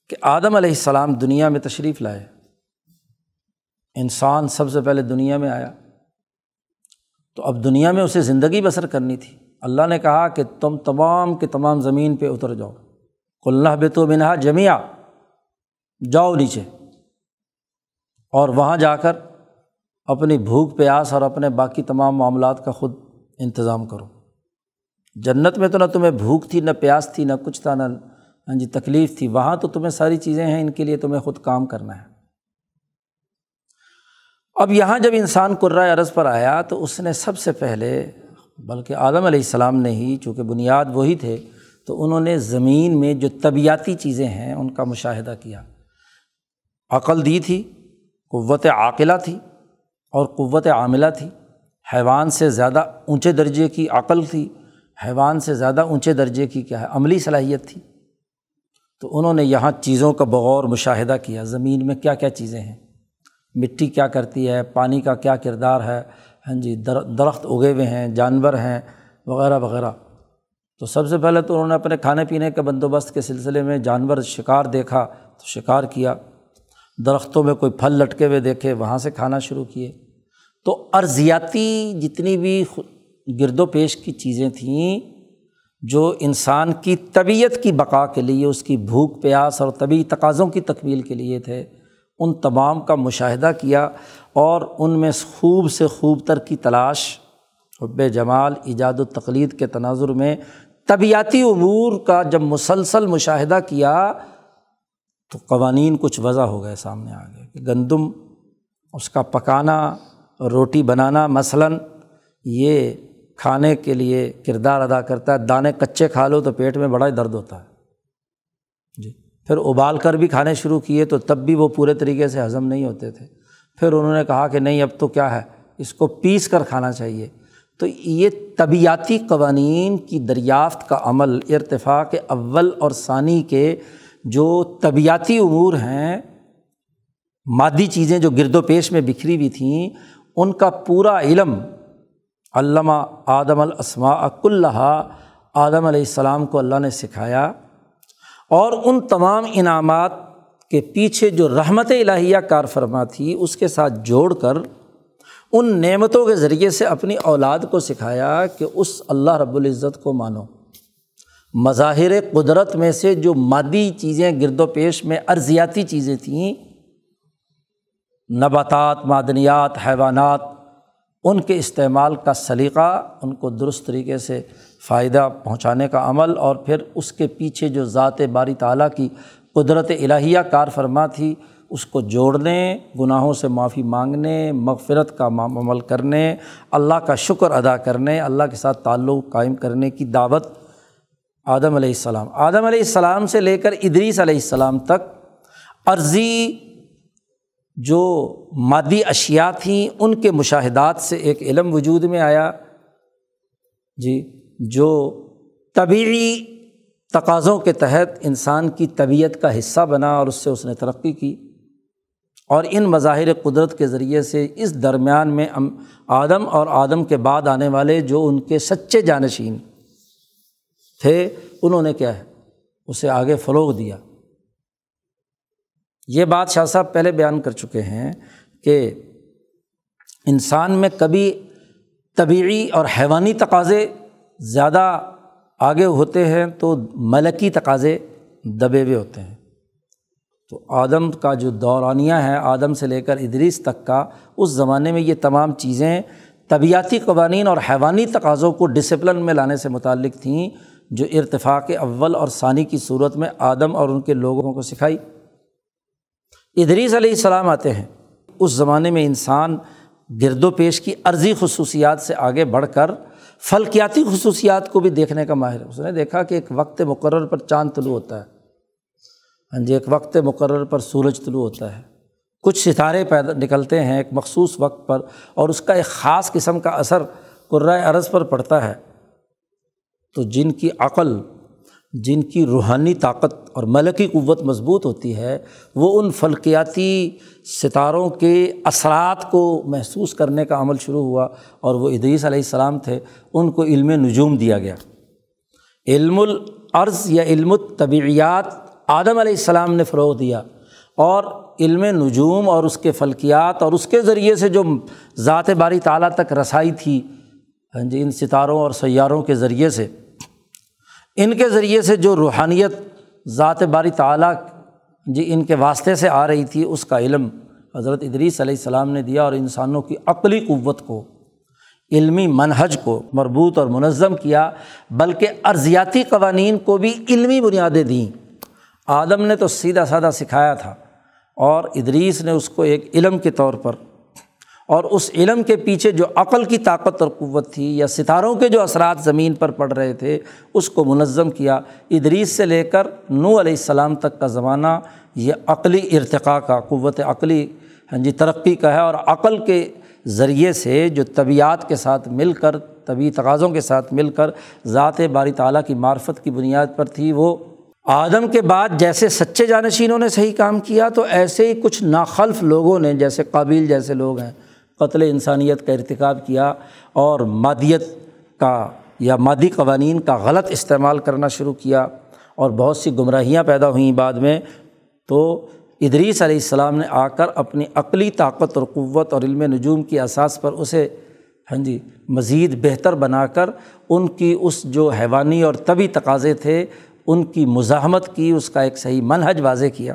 کہ آدم علیہ السلام دنیا میں تشریف لائے۔ انسان سب سے پہلے دنیا میں آیا۔ تو اب دنیا میں اسے زندگی بسر کرنی تھی۔ اللہ نے کہا کہ تم تمام کے تمام زمین پہ اتر جاؤ۔ کلّہ بے تو منہا جمیا جاؤ نیچے۔ اور وہاں جا کر اپنی بھوک، پیاس اور اپنے باقی تمام معاملات کا خود انتظام کرو۔ جنت میں تو نہ تمہیں بھوک تھی، نہ پیاس تھی، نہ کچھ تھا، نہ ہاں جی تکلیف تھی۔ وہاں تو تمہیں ساری چیزیں ہیں، ان کے لیے تمہیں خود کام کرنا ہے۔ اب یہاں جب انسان قرائے عرض پر آیا تو اس نے سب سے پہلے، بلکہ عالم علیہ السلام نے ہی، چونکہ بنیاد وہی تھے، تو انہوں نے زمین میں جو طبیعتی چیزیں ہیں، ان کا مشاہدہ کیا۔ عقل دی تھی، قوت عاقلہ تھی، اور قوت عاملہ تھی۔ حیوان سے زیادہ اونچے درجے کی عقل تھی۔ حیوان سے زیادہ اونچے درجے کی کیا ہے؟ عملی صلاحیت تھی۔ تو انہوں نے یہاں چیزوں کا بغور مشاہدہ کیا۔ زمین میں کیا کیا چیزیں ہیں؟ مٹی کیا کرتی ہے؟ پانی کا کیا کردار ہے؟ ہاں جی درخت اگے ہوئے ہیں، جانور ہیں، وغیرہ وغیرہ۔ تو سب سے پہلے تو انہوں نے اپنے کھانے پینے کے بندوبست کے سلسلے میں جانور شکار دیکھا، تو شکار کیا۔ درختوں میں کوئی پھل لٹکے ہوئے دیکھے، وہاں سے کھانا شروع کیے۔ تو ارضیاتی جتنی بھی گرد و پیش کی چیزیں تھیں جو انسان کی طبیعت کی بقا کے لیے، اس کی بھوک، پیاس اور طبی تقاضوں کی تکمیل کے لیے تھے۔ ان تمام کا مشاہدہ کیا اور ان میں خوب سے خوب تر کی تلاش، حب جمال، ایجاد و تقلید کے تناظر میں طبیعتی امور کا جب مسلسل مشاہدہ کیا تو قوانین کچھ وضع ہو گئے سامنے آ گئے کہ گندم، اس کا پکانا، روٹی بنانا مثلاً، یہ کھانے کے لیے کردار ادا کرتا ہے، دانے کچے کھا لو تو پیٹ میں بڑا ہی درد ہوتا ہے۔ جی پھر ابال کر بھی کھانے شروع کیے تو تب بھی وہ پورے طریقے سے ہضم نہیں ہوتے تھے۔ پھر انہوں نے کہا کہ نہیں، اب تو کیا ہے، اس کو پیس کر کھانا چاہیے۔ تو یہ طبیعتی قوانین کی دریافت کا عمل، ارتفاق اول اور ثانی کے جو طبیعتی امور ہیں، مادی چیزیں جو گرد و پیش میں بکھری ہوئی تھیں، ان کا پورا علم علامہ آدم الاسماء اک اللہ آدم علیہ السلام کو اللہ نے سکھایا۔ اور ان تمام انعامات کے پیچھے جو رحمت الہیہ کار فرما تھی، اس کے ساتھ جوڑ کر ان نعمتوں کے ذریعے سے اپنی اولاد کو سکھایا کہ اس اللہ رب العزت کو مانو۔ مظاہر قدرت میں سے جو مادی چیزیں گرد و پیش میں ارضیاتی چیزیں تھیں، نباتات، معدنیات، حیوانات ان کے استعمال کا سلیقہ، ان کو درست طریقے سے فائدہ پہنچانے کا عمل اور پھر اس کے پیچھے جو ذات باری تعالیٰ کی قدرت الہیہ کار فرما تھی، اس کو جوڑنے، گناہوں سے معافی مانگنے، مغفرت کا عمل کرنے، اللہ کا شکر ادا کرنے، اللہ کے ساتھ تعلق قائم کرنے کی دعوت آدم علیہ السلام۔ آدم علیہ السلام سے لے کر ادریس علیہ السلام تک عرضی جو مادی اشیا تھیں، ان کے مشاہدات سے ایک علم وجود میں آیا۔ جی جو طبعی تقاضوں کے تحت انسان کی طبیعت کا حصہ بنا اور اس سے اس نے ترقی کی۔ اور ان مظاہر قدرت کے ذریعے سے اس درمیان میں آدم اور آدم کے بعد آنے والے جو ان کے سچے جانشین تھے، انہوں نے کیا ہے؟ اسے آگے فروغ دیا۔ یہ بات شاہ صاحب پہلے بیان کر چکے ہیں کہ انسان میں کبھی طبعی اور حیوانی تقاضے زیادہ آگے ہوتے ہیں تو ملکی تقاضے دبے ہوئے ہوتے ہیں۔ تو آدم کا جو دورانیہ ہے، آدم سے لے کر ادریس تک کا، اس زمانے میں یہ تمام چیزیں طبیعتی قوانین اور حیوانی تقاضوں کو ڈسپلن میں لانے سے متعلق تھیں، جو ارتفاق اول اور ثانی کی صورت میں آدم اور ان کے لوگوں کو سکھائی۔ ادریس علیہ السلام آتے ہیں۔ اس زمانے میں انسان گرد و پیش کی عرضی خصوصیات سے آگے بڑھ کر فلکیاتی خصوصیات کو بھی دیکھنے کا ماہر اس نے دیکھا کہ ایک وقت مقرر پر چاند طلوع ہوتا ہے۔ ہاں جی ایک وقت مقرر پر سورج طلوع ہوتا ہے۔ کچھ ستارے پیدا نکلتے ہیں ایک مخصوص وقت پر اور اس کا ایک خاص قسم کا اثر قرائے عرض پر پڑتا ہے۔ تو جن کی عقل جن کی روحانی طاقت اور ملکی قوت مضبوط ہوتی ہے، وہ ان فلکیاتی ستاروں کے اثرات کو محسوس کرنے کا عمل شروع ہوا اور وہ ادریس علیہ السلام تھے، ان کو علم نجوم دیا گیا۔ علم العرض یا علم الطبیعیات آدم علیہ السلام نے فروغ دیا اور علم نجوم اور اس کے فلکیات اور اس کے ذریعے سے جو ذات باری تعلیٰ تک رسائی تھی ہاں جی ان ستاروں اور سیاروں کے ذریعے سے۔ ان کے ذریعے سے جو روحانیت ذات باری تعلیٰ جی ان کے واسطے سے آ رہی تھی، اس کا علم حضرت ادریس علیہ السلام نے دیا اور انسانوں کی عقلی قوت کو، علمی منہج کو مربوط اور منظم کیا، بلکہ ارضیاتی قوانین کو بھی علمی بنیادیں دیں۔ آدم نے تو سیدھا سادہ سکھایا تھا اور ادریس نے اس کو ایک علم کے طور پر اور اس علم کے پیچھے جو عقل کی طاقت اور قوت تھی یا ستاروں کے جو اثرات زمین پر پڑ رہے تھے، اس کو منظم کیا۔ ادریس سے لے کر نو علیہ السلام تک کا زمانہ، یہ عقلی ارتقاء کا، قوت عقلی ہاں جی ترقی کا ہے۔ اور عقل کے ذریعے سے جو طبیعت کے ساتھ مل کر، طبی تقاضوں کے ساتھ مل کر ذات باری تعلیٰ کی معرفت کی بنیاد پر تھی وہ۔ آدم کے بعد جیسے سچے جانشینوں نے صحیح کام کیا، تو ایسے ہی کچھ ناخلف لوگوں نے، جیسے قابل جیسے لوگ ہیں قتل انسانیت کا ارتکاب کیا اور مادیت کا یا مادی قوانین کا غلط استعمال کرنا شروع کیا اور بہت سی گمراہیاں پیدا ہوئیں بعد میں، تو ادریس علیہ السلام نے آ کر اپنی عقلی طاقت اور قوت اور علم نجوم کی اساس پر اسے ہاں جی مزید بہتر بنا کر ان کی اس جو حیوانی اور طبی تقاضے تھے، ان کی مزاحمت کی، اس کا ایک صحیح منحج واضح کیا۔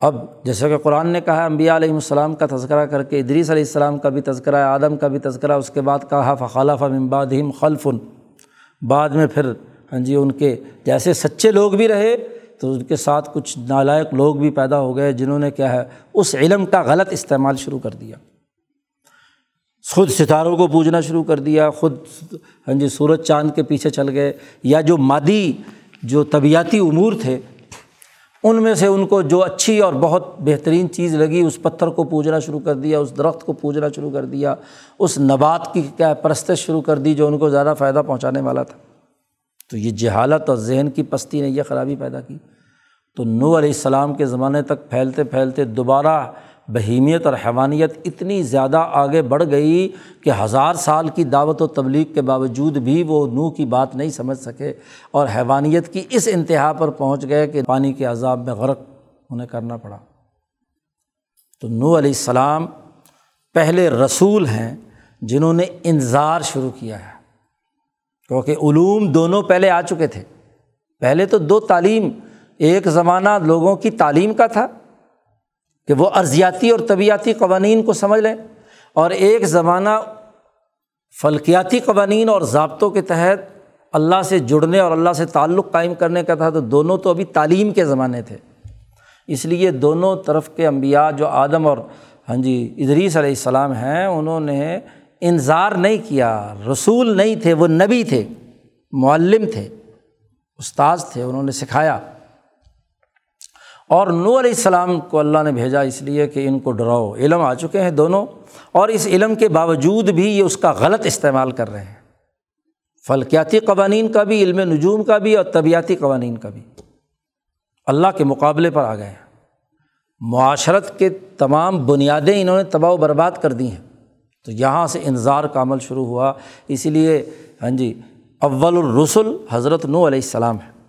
اب جیسے کہ قرآن نے کہا امبیا علیہم السلام کا تذکرہ کر کے، ادریس علیہ السلام کا بھی تذکرہ ہے، آدم کا بھی تذکرہ اس کے بعد کہا فخالف امبادم خلفن بعد میں پھر ہاں جی ان کے جیسے سچے لوگ بھی رہے، تو ان کے ساتھ کچھ نالائق لوگ بھی پیدا ہو گئے، جنہوں نے کیا ہے، اس علم کا غلط استعمال شروع کر دیا۔ خود ستاروں کو پوجنا شروع کر دیا، خود ہاں جی سورج چاند کے پیچھے چل گئے، یا جو مادی، جو طبیعتی امور تھے ان میں سے ان کو جو اچھی اور بہت بہترین چیز لگی، اس پتھر کو پوجنا شروع کر دیا، اس درخت کو پوجنا شروع کر دیا، اس نبات کی کیا پرستش شروع کر دی جو ان کو زیادہ فائدہ پہنچانے والا تھا۔ تو یہ جہالت اور ذہن کی پستی نے یہ خرابی پیدا کی۔ تو نو علیہ السلام کے زمانے تک پھیلتے پھیلتے دوبارہ بہیمیت اور حیوانیت اتنی زیادہ آگے بڑھ گئی کہ ہزار سال کی دعوت و تبلیغ کے باوجود بھی وہ نو کی بات نہیں سمجھ سکے اور حیوانیت کی اس انتہا پر پہنچ گئے کہ پانی کے عذاب میں غرق انہیں کرنا پڑا۔ تو نو علیہ السلام پہلے رسول ہیں جنہوں نے انظار شروع کیا ہے۔ کیونکہ علوم دونوں پہلے آ چکے تھے۔ پہلے تو دو تعلیم، ایک زمانہ لوگوں کی تعلیم کا تھا کہ وہ ارضیاتی اور طبیعتی قوانین کو سمجھ لیں اور ایک زمانہ فلکیاتی قوانین اور ضابطوں کے تحت اللہ سے جڑنے اور اللہ سے تعلق قائم کرنے کا تھا تو دونوں تو ابھی تعلیم کے زمانے تھے۔ اس لیے دونوں طرف کے انبیاء جو آدم اور ہاں جی ادریس علیہ السلام ہیں، انہوں نے انظار نہیں کیا، رسول نہیں تھے، وہ نبی تھے، معلم تھے، استاذ تھے، انہوں نے سکھایا۔ اور نور علیہ السلام کو اللہ نے بھیجا اس لیے کہ ان کو ڈراؤ۔ علم آ چکے ہیں دونوں، اور اس علم کے باوجود بھی یہ اس کا غلط استعمال کر رہے ہیں۔ فلکیاتی قوانین کا بھی، علم نجوم کا بھی، اور طبیعتی قوانین کا بھی۔ اللہ کے مقابلے پر آ گئے ہیں۔ معاشرت کے تمام بنیادیں انہوں نے تباہ و برباد کر دی ہیں۔ تو یہاں سے انظار کا عمل شروع ہوا۔ اسی لیے ہاں جی اول الرسل حضرت نو علیہ السلام ہے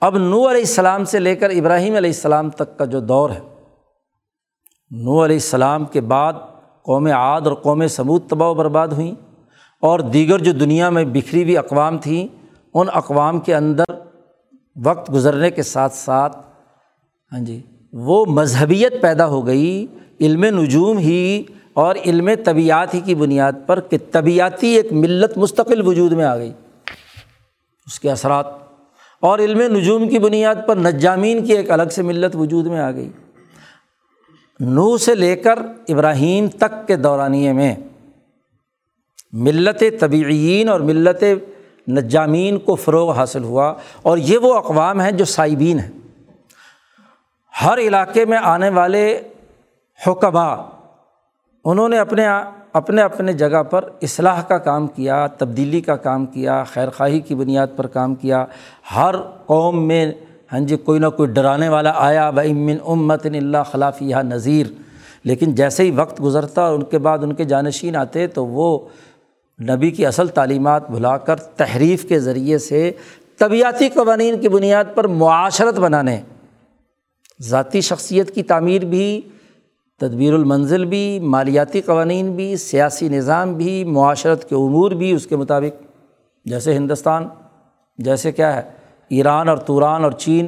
اب نو علیہ السلام سے لے کر ابراہیم علیہ السلام تک کا جو دور ہے نو علیہ السلام کے بعد قوم عاد اور قوم ثبوت تباہ و برباد ہوئیں اور دیگر جو دنیا میں بکھری ہوئی اقوام تھیں، ان اقوام کے اندر وقت گزرنے کے ساتھ ساتھ ہاں جی وہ مذہبیت پیدا ہو گئی، علم نجوم ہی اور علم طبیعت ہی کی بنیاد پر کہ طبیعتی ایک ملت مستقل وجود میں آ گئی۔ اس کے اثرات اور علم نجوم کی بنیاد پر نجامین کی ایک الگ سے ملت وجود میں آ گئی۔ نو سے لے کر ابراہیم تک کے دورانیے میں ملت طبعین اور ملت نجامین کو فروغ حاصل ہوا اور یہ وہ اقوام ہیں جو صائبین ہیں۔ ہر علاقے میں آنے والے حکبہ انہوں نے اپنے اپنے اپنے جگہ پر اصلاح کا کام کیا، تبدیلی کا کام کیا، خیر خواہی کی بنیاد پر کام کیا۔ ہر قوم میں ہاں جی کوئی نہ کوئی ڈرانے والا آیا و امن امت اللہ خلافیہ نذیر لیکن جیسے ہی وقت گزرتا اور ان کے بعد ان کے جانشین آتے تو وہ نبی کی اصل تعلیمات بھلا کر تحریف کے ذریعے سے طبیعتی قوانین کی بنیاد پر معاشرت بنانے۔ ذاتی شخصیت کی تعمیر بھی تدبیر المنزل بھی، مالیاتی قوانین بھی، سیاسی نظام بھی، معاشرت کے امور بھی اس کے مطابق۔ جیسے ہندوستان، جیسے کیا ہے، ایران اور توران اور چین۔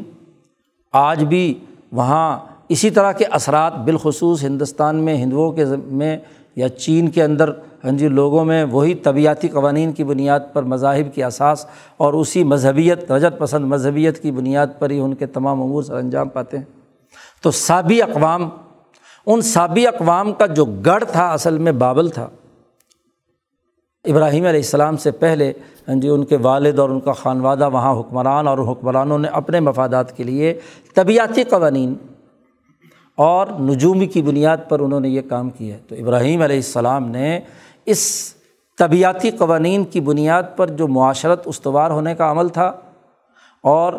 آج بھی وہاں اسی طرح کے اثرات بالخصوص ہندوستان میں، ہندوؤں کے میں یا چین کے اندر ہاں جی لوگوں میں وہی طبیعتی قوانین کی بنیاد پر، مذاہب کی اساس اور اسی مذہبیت، رجت پسند مذہبیت کی بنیاد پر ہی ان کے تمام امور سر انجام پاتے ہیں۔ تو سابی اقوام ان سابی اقوام کا جو گڑھ تھا، اصل میں بابل تھا۔ ابراہیم علیہ السلام سے پہلے ہاں جی ان کے والد اور ان کا خانوادہ وہاں حکمران اور حکمرانوں نے اپنے مفادات کے لیے طبیعتی قوانین اور نجومی کی بنیاد پر انہوں نے یہ کام کیا۔ ہے تو ابراہیم علیہ السلام نے اس طبیعتی قوانین کی بنیاد پر جو معاشرت استوار ہونے کا عمل تھا اور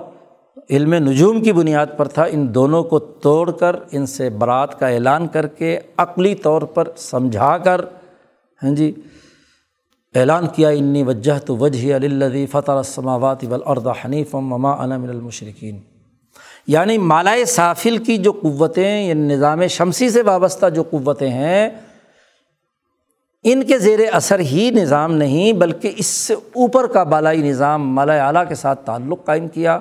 علم نجوم کی بنیاد پر تھا، ان دونوں کو توڑ کر، ان سے برات کا اعلان کر کے عقلی طور پر سمجھا کر ہاں جی اعلان کیا، انی وجہ تو وجہ علی فتح السماوات والارض حنیف مما انا من المشرقین یعنی مالائے سافل کی جو قوتیں یا نظام شمسی سے وابستہ جو قوتیں ہیں، ان کے زیر اثر ہی نظام نہیں، بلکہ اس سے اوپر کا بالائی نظام مالا اعلیٰ کے ساتھ تعلق قائم کیا۔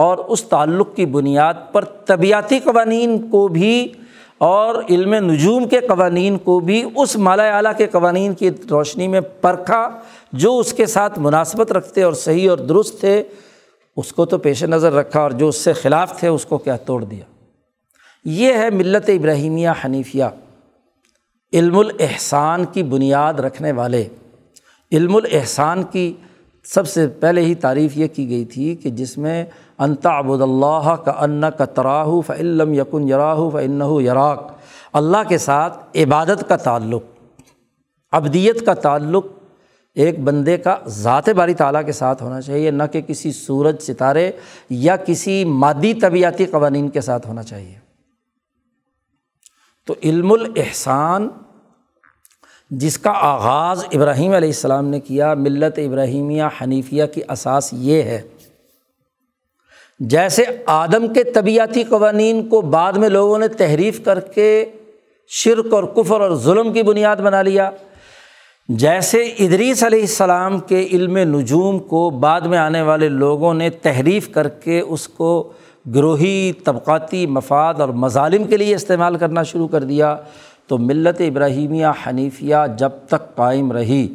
اور اس تعلق کی بنیاد پر طبیعتی قوانین کو بھی اور علم نجوم کے قوانین کو بھی اس مالا اعلیٰ کے قوانین کی روشنی میں پرکھا جو اس کے ساتھ مناسبت رکھتے اور صحیح اور درست تھے، اس کو تو پیش نظر رکھا اور جو اس سے خلاف تھے، اس کو کیا توڑ دیا۔ یہ ہے ملت ابراہیمیہ حنیفیہ۔ علم الاحسان کی بنیاد رکھنے والے، علم الاحسان کی سب سے پہلے ہی تعریف یہ کی گئی تھی کہ جس میں انتا ابود اللہ کا ان کا تراہ فعلم یقن یراہ فن یراک۔ اللہ کے ساتھ عبادت کا تعلق ابدیت کا تعلق ایک بندے کا ذات باری تعالیٰ کے ساتھ ہونا چاہیے، نہ کہ کسی سورج ستارے یا کسی مادی طبیعتی قوانین کے ساتھ ہونا چاہیے۔ تو علم الاحسان جس کا آغاز ابراہیم علیہ السلام نے کیا، ملت ابراہیمیہ حنیفیہ کی اساس یہ ہے۔ جیسے آدم کے طبیعتی قوانین کو بعد میں لوگوں نے تحریف کر کے شرک اور کفر اور ظلم کی بنیاد بنا لیا، جیسے ادریس علیہ السلام کے علم نجوم کو بعد میں آنے والے لوگوں نے تحریف کر کے اس کو گروہی، طبقاتی مفاد اور مظالم کے لیے استعمال کرنا شروع کر دیا۔ تو ملت ابراہیمیہ حنیفیہ جب تک قائم رہی،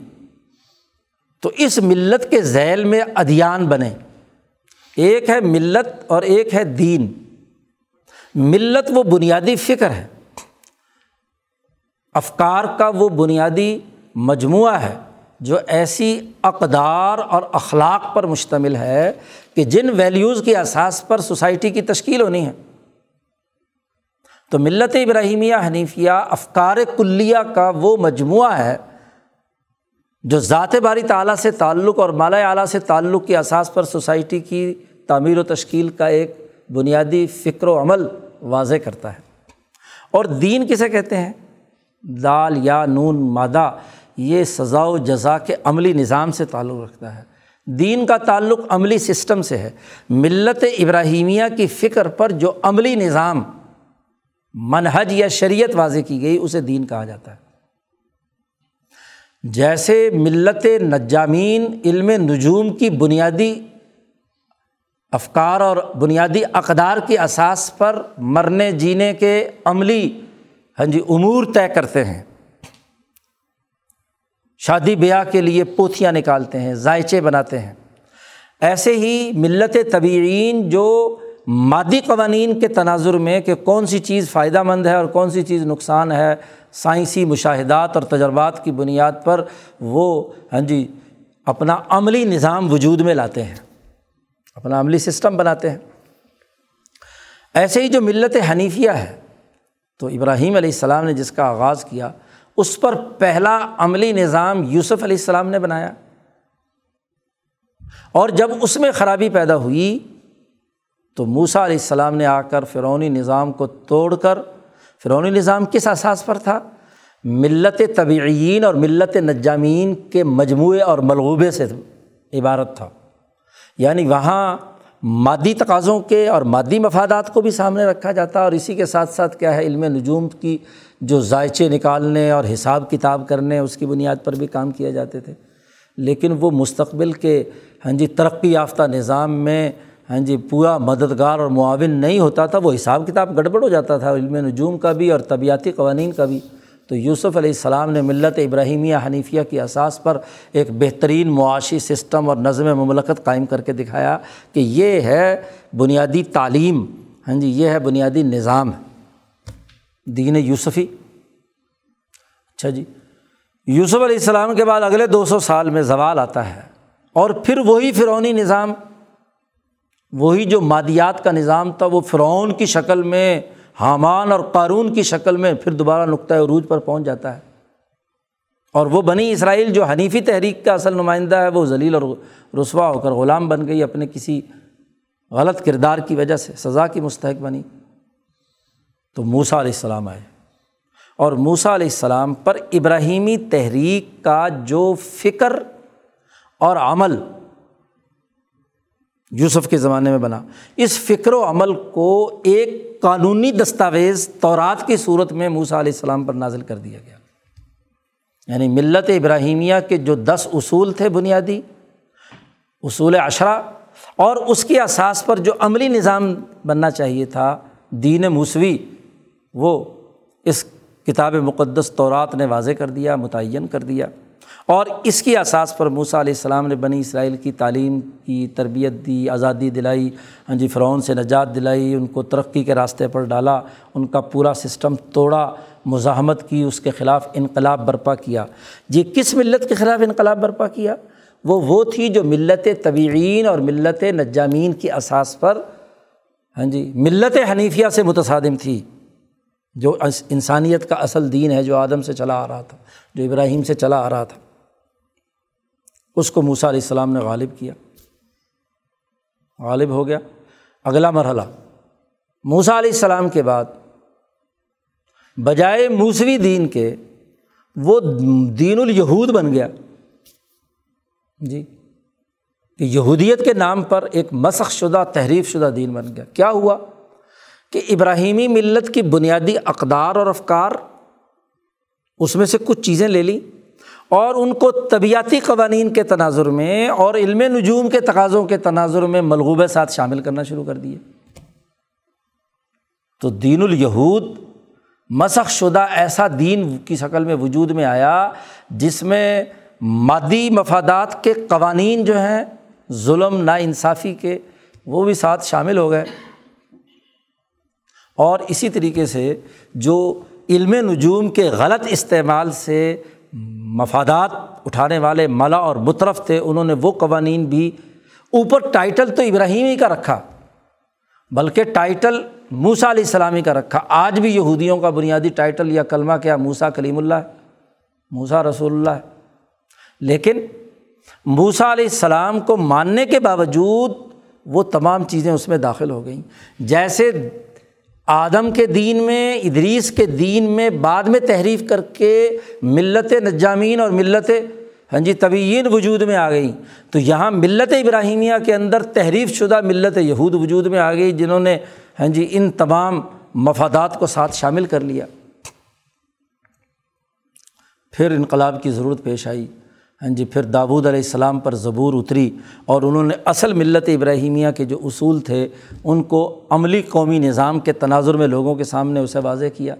تو اس ملت کے ذیل میں ادیان بنے۔ ایک ہے ملت اور ایک ہے دین۔ ملت وہ بنیادی فکر ہے۔ افکار کا وہ بنیادی مجموعہ ہے جو ایسی اقدار اور اخلاق پر مشتمل ہے کہ جن ویلیوز کی اساس پر سوسائٹی کی تشکیل ہونی ہے۔ تو ملت ابراہیمیہ حنیفیہ افکار کلیہ کا وہ مجموعہ ہے جو ذات باری تعلیٰ سے تعلق اور مالا اعلیٰ سے تعلق کی اساس پر سوسائٹی کی تعمیر و تشکیل کا ایک بنیادی فکر و عمل واضح کرتا ہے۔ اور دین کسے کہتے ہیں؟ دال، یا، نون، مادہ، یہ سزا و جزا کے عملی نظام سے تعلق رکھتا ہے۔ دین کا تعلق عملی سسٹم سے ہے۔ ملت ابراہیمیہ کی فکر پر جو عملی نظام منحج یا شریعت واضح کی گئی، اسے دین کہا جاتا ہے۔ جیسے ملت نجامین علم نجوم کی بنیادی افکار اور بنیادی اقدار کی اساس پر مرنے، جینے کے عملی ہاں جی امور طے کرتے ہیں۔ شادی بیاہ کے لیے پوتھیاں نکالتے ہیں ذائچے بناتے ہیں۔ ایسے ہی ملت طبعین جو مادی قوانین کے تناظر میں کہ کون سی چیز فائدہ مند ہے اور کون سی چیز نقصان ہے، سائنسی مشاہدات اور تجربات کی بنیاد پر وہ ہاں جی اپنا عملی نظام وجود میں لاتے ہیں، اپنا عملی سسٹم بناتے ہیں۔ ایسے ہی جو ملت حنیفیہ ہے، تو ابراہیم علیہ السلام نے جس کا آغاز کیا، اس پر پہلا عملی نظام یوسف علیہ السلام نے بنایا۔ اور جب اس میں خرابی پیدا ہوئی تو موسا علیہ السلام نے آ کر فرونی نظام کو توڑ کر فرونی نظام کس احساس پر تھا؟ ملت طبعین اور ملت نجامین کے مجموعے اور ملغوبے سے عبارت تھا۔ یعنی وہاں مادی تقاضوں کے اور مادی مفادات کو بھی سامنے رکھا جاتا اور اسی کے ساتھ ساتھ کیا ہے، علم نجوم کی جو ذائچے نکالنے اور حساب کتاب کرنے، اس کی بنیاد پر بھی کام کیا جاتے تھے۔ لیکن وہ مستقبل کے ہاں جی ترقی یافتہ نظام میں ہاں جی پورا مددگار اور معاون نہیں ہوتا تھا، وہ حساب کتاب گڑبڑ ہو جاتا تھا علم نجوم کا بھی اور طبیعتی قوانین کا بھی۔ تو یوسف علیہ السلام نے ملت ابراہیمیہ حنیفیہ کی اساس پر ایک بہترین معاشی سسٹم اور نظم مملکت قائم کر کے دکھایا کہ یہ ہے بنیادی تعلیم۔ ہاں جی یہ ہے بنیادی نظام۔ دین یوسفی۔ اچھا جی یوسف علیہ السلام کے بعد اگلے دو سو سال میں زوال آتا ہے اور پھر وہی فرونی نظام۔ وہی جو مادیات کا نظام تھا، وہ فرعون کی شکل میں، حامان اور قارون کی شکل میں پھر دوبارہ نقطۂ عروج پر پہنچ جاتا ہے۔ اور وہ بنی اسرائیل جو حنیفی تحریک کا اصل نمائندہ ہے، وہ ذلیل اور رسوا ہو کر غلام بن گئی اپنے کسی غلط کردار کی وجہ سے، سزا کی مستحق بنی۔ تو موسا علیہ السلام آئے۔ اور موسا علیہ السلام پر ابراہیمی تحریک کا جو فکر اور عمل یوسف کے زمانے میں بنا۔ اس فکر و عمل کو ایک قانونی دستاویز طورات کی صورت میں موسا علیہ السلام پر نازل کر دیا گیا۔ یعنی ملت ابراہیمیہ کے جو دس اصول تھے بنیادی، اصول اشرا اور اس کی اساس پر جو عملی نظام بننا چاہیے تھا، دین موسوی، وہ اس کتاب مقدس طورات نے واضح کر دیا، متعین کر دیا۔ اور اس کی اساس پر موسا علیہ السلام نے بنی اسرائیل کی تعلیم کی، تربیت دی، آزادی دلائی ہاں جی فرعون سے نجات دلائی، ان کو ترقی کے راستے پر ڈالا، ان کا پورا سسٹم توڑا، مزاحمت کی، اس کے خلاف انقلاب برپا کیا۔ یہ کس ملت کے خلاف انقلاب برپا کیا؟ وہ وہ تھی جو ملت طویعین اور ملت نجامین کی اساس پر ہاں جی ملت حنیفیہ سے متصادم تھی۔ جو انسانیت کا اصل دین ہے، جو آدم سے چلا آ رہا تھا، جو ابراہیم سے چلا آ رہا تھا۔ اس کو موسا علیہ السلام نے غالب کیا۔ غالب ہو گیا۔ اگلا مرحلہ۔ موسا علیہ السلام کے بعد بجائے موسوی دین کے وہ دین الیہود بن گیا۔ جی۔ کہ یہودیت کے نام پر ایک مسخ شدہ، تحریف شدہ دین بن گیا۔ کیا ہوا؟ کہ ابراہیمی ملت کی بنیادی اقدار اور افکار اس میں سے کچھ چیزیں لے لیں۔ اور ان کو طبیعتی قوانین کے تناظر میں اور علم نجوم کے تقاضوں کے تناظر میں ملغوبے ساتھ شامل کرنا شروع کر دیے۔ تو دین الیہود مسخ شدہ ایسا دین کی شکل میں وجود میں آیا جس میں مادی مفادات کے قوانین جو ہیں، ظلم نا انصافی کے، وہ بھی ساتھ شامل ہو گئے۔ اور اسی طریقے سے جو علم نجوم کے غلط استعمال سے مفادات اٹھانے والے ملا اور مترف تھے، انہوں نے وہ قوانین بھی اوپر ٹائٹل تو ابراہیم ہی کا رکھا، بلکہ ٹائٹل موسا علیہ السلامی کا رکھا۔ آج بھی یہودیوں کا بنیادی ٹائٹل یا کلمہ کیا؟ موسا کلیم اللہ ہے موسا رسول اللہ ہے۔ لیکن موسا علیہ السلام کو ماننے کے باوجود وہ تمام چیزیں اس میں داخل ہو گئیں۔ جیسے آدم کے دین میں، ادریس کے دین میں بعد میں تحریف کر کے ملت نجامین اور ملت ہاں جی طبعین وجود میں آ گئیں۔ تو یہاں ملت ابراہیمیہ کے اندر تحریف شدہ ملت یہود وجود میں آ گئی جنہوں نے ہاں جی ان تمام مفادات کو ساتھ شامل کر لیا۔ پھر انقلاب کی ضرورت پیش آئی۔ ہاں جی پھر داود علیہ السلام پر زبور اتری اور انہوں نے اصل ملت ابراہیمیہ کے جو اصول تھے، ان کو عملی قومی نظام کے تناظر میں لوگوں کے سامنے اسے واضح کیا۔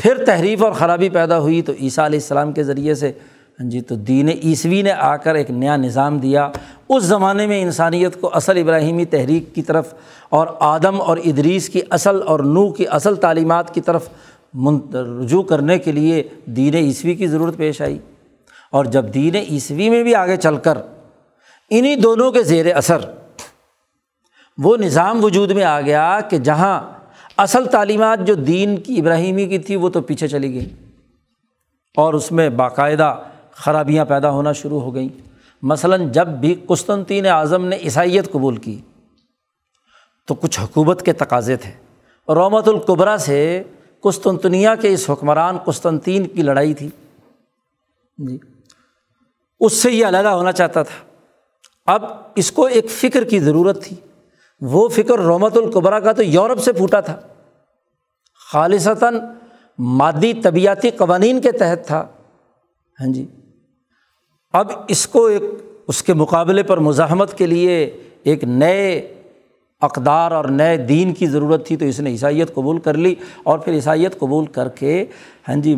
پھر تحریف اور خرابی پیدا ہوئی تو عیسیٰ علیہ السلام کے ذریعے سے ہاں جی تو دین عیسوی نے آ کر ایک نیا نظام دیا۔ اس زمانے میں انسانیت کو اصل ابراہیمی تحریک کی طرف اور آدم اور ادریس کی اصل اور نو کی اصل تعلیمات کی طرف رجوع کرنے کے لیے دین عیسوی کی ضرورت پیش آئی۔ اور جب دین عیسوی میں بھی آگے چل کر انہیں دونوں کے زیر اثر وہ نظام وجود میں آ گیا کہ جہاں اصل تعلیمات جو دین کی ابراہیمی کی تھی وہ تو پیچھے چلی گئی اور اس میں باقاعدہ خرابیاں پیدا ہونا شروع ہو گئیں۔ مثلاً جب بھی قسطنطین اعظم نے عیسائیت قبول کی تو کچھ حکومت کے تقاضے تھے۔ رومت القبرا سے قسطنطنیہ کے اس حکمران قسطنطین کی لڑائی تھی۔ جی۔ اس سے یہ علیحدہ ہونا چاہتا تھا۔ اب اس کو ایک فکر کی ضرورت تھی۔ وہ فکر رومت القبرا کا تو یورپ سے پھوٹا تھا۔ خالصتاً مادی طبیعتی قوانین کے تحت تھا۔ ہاں جی۔ اب اس کو ایک اس کے مقابلے پر مزاحمت کے لیے ایک نئے اقدار اور نئے دین کی ضرورت تھی تو اس نے عیسائیت قبول کر لی اور پھر عیسائیت قبول کر کے ہاں جی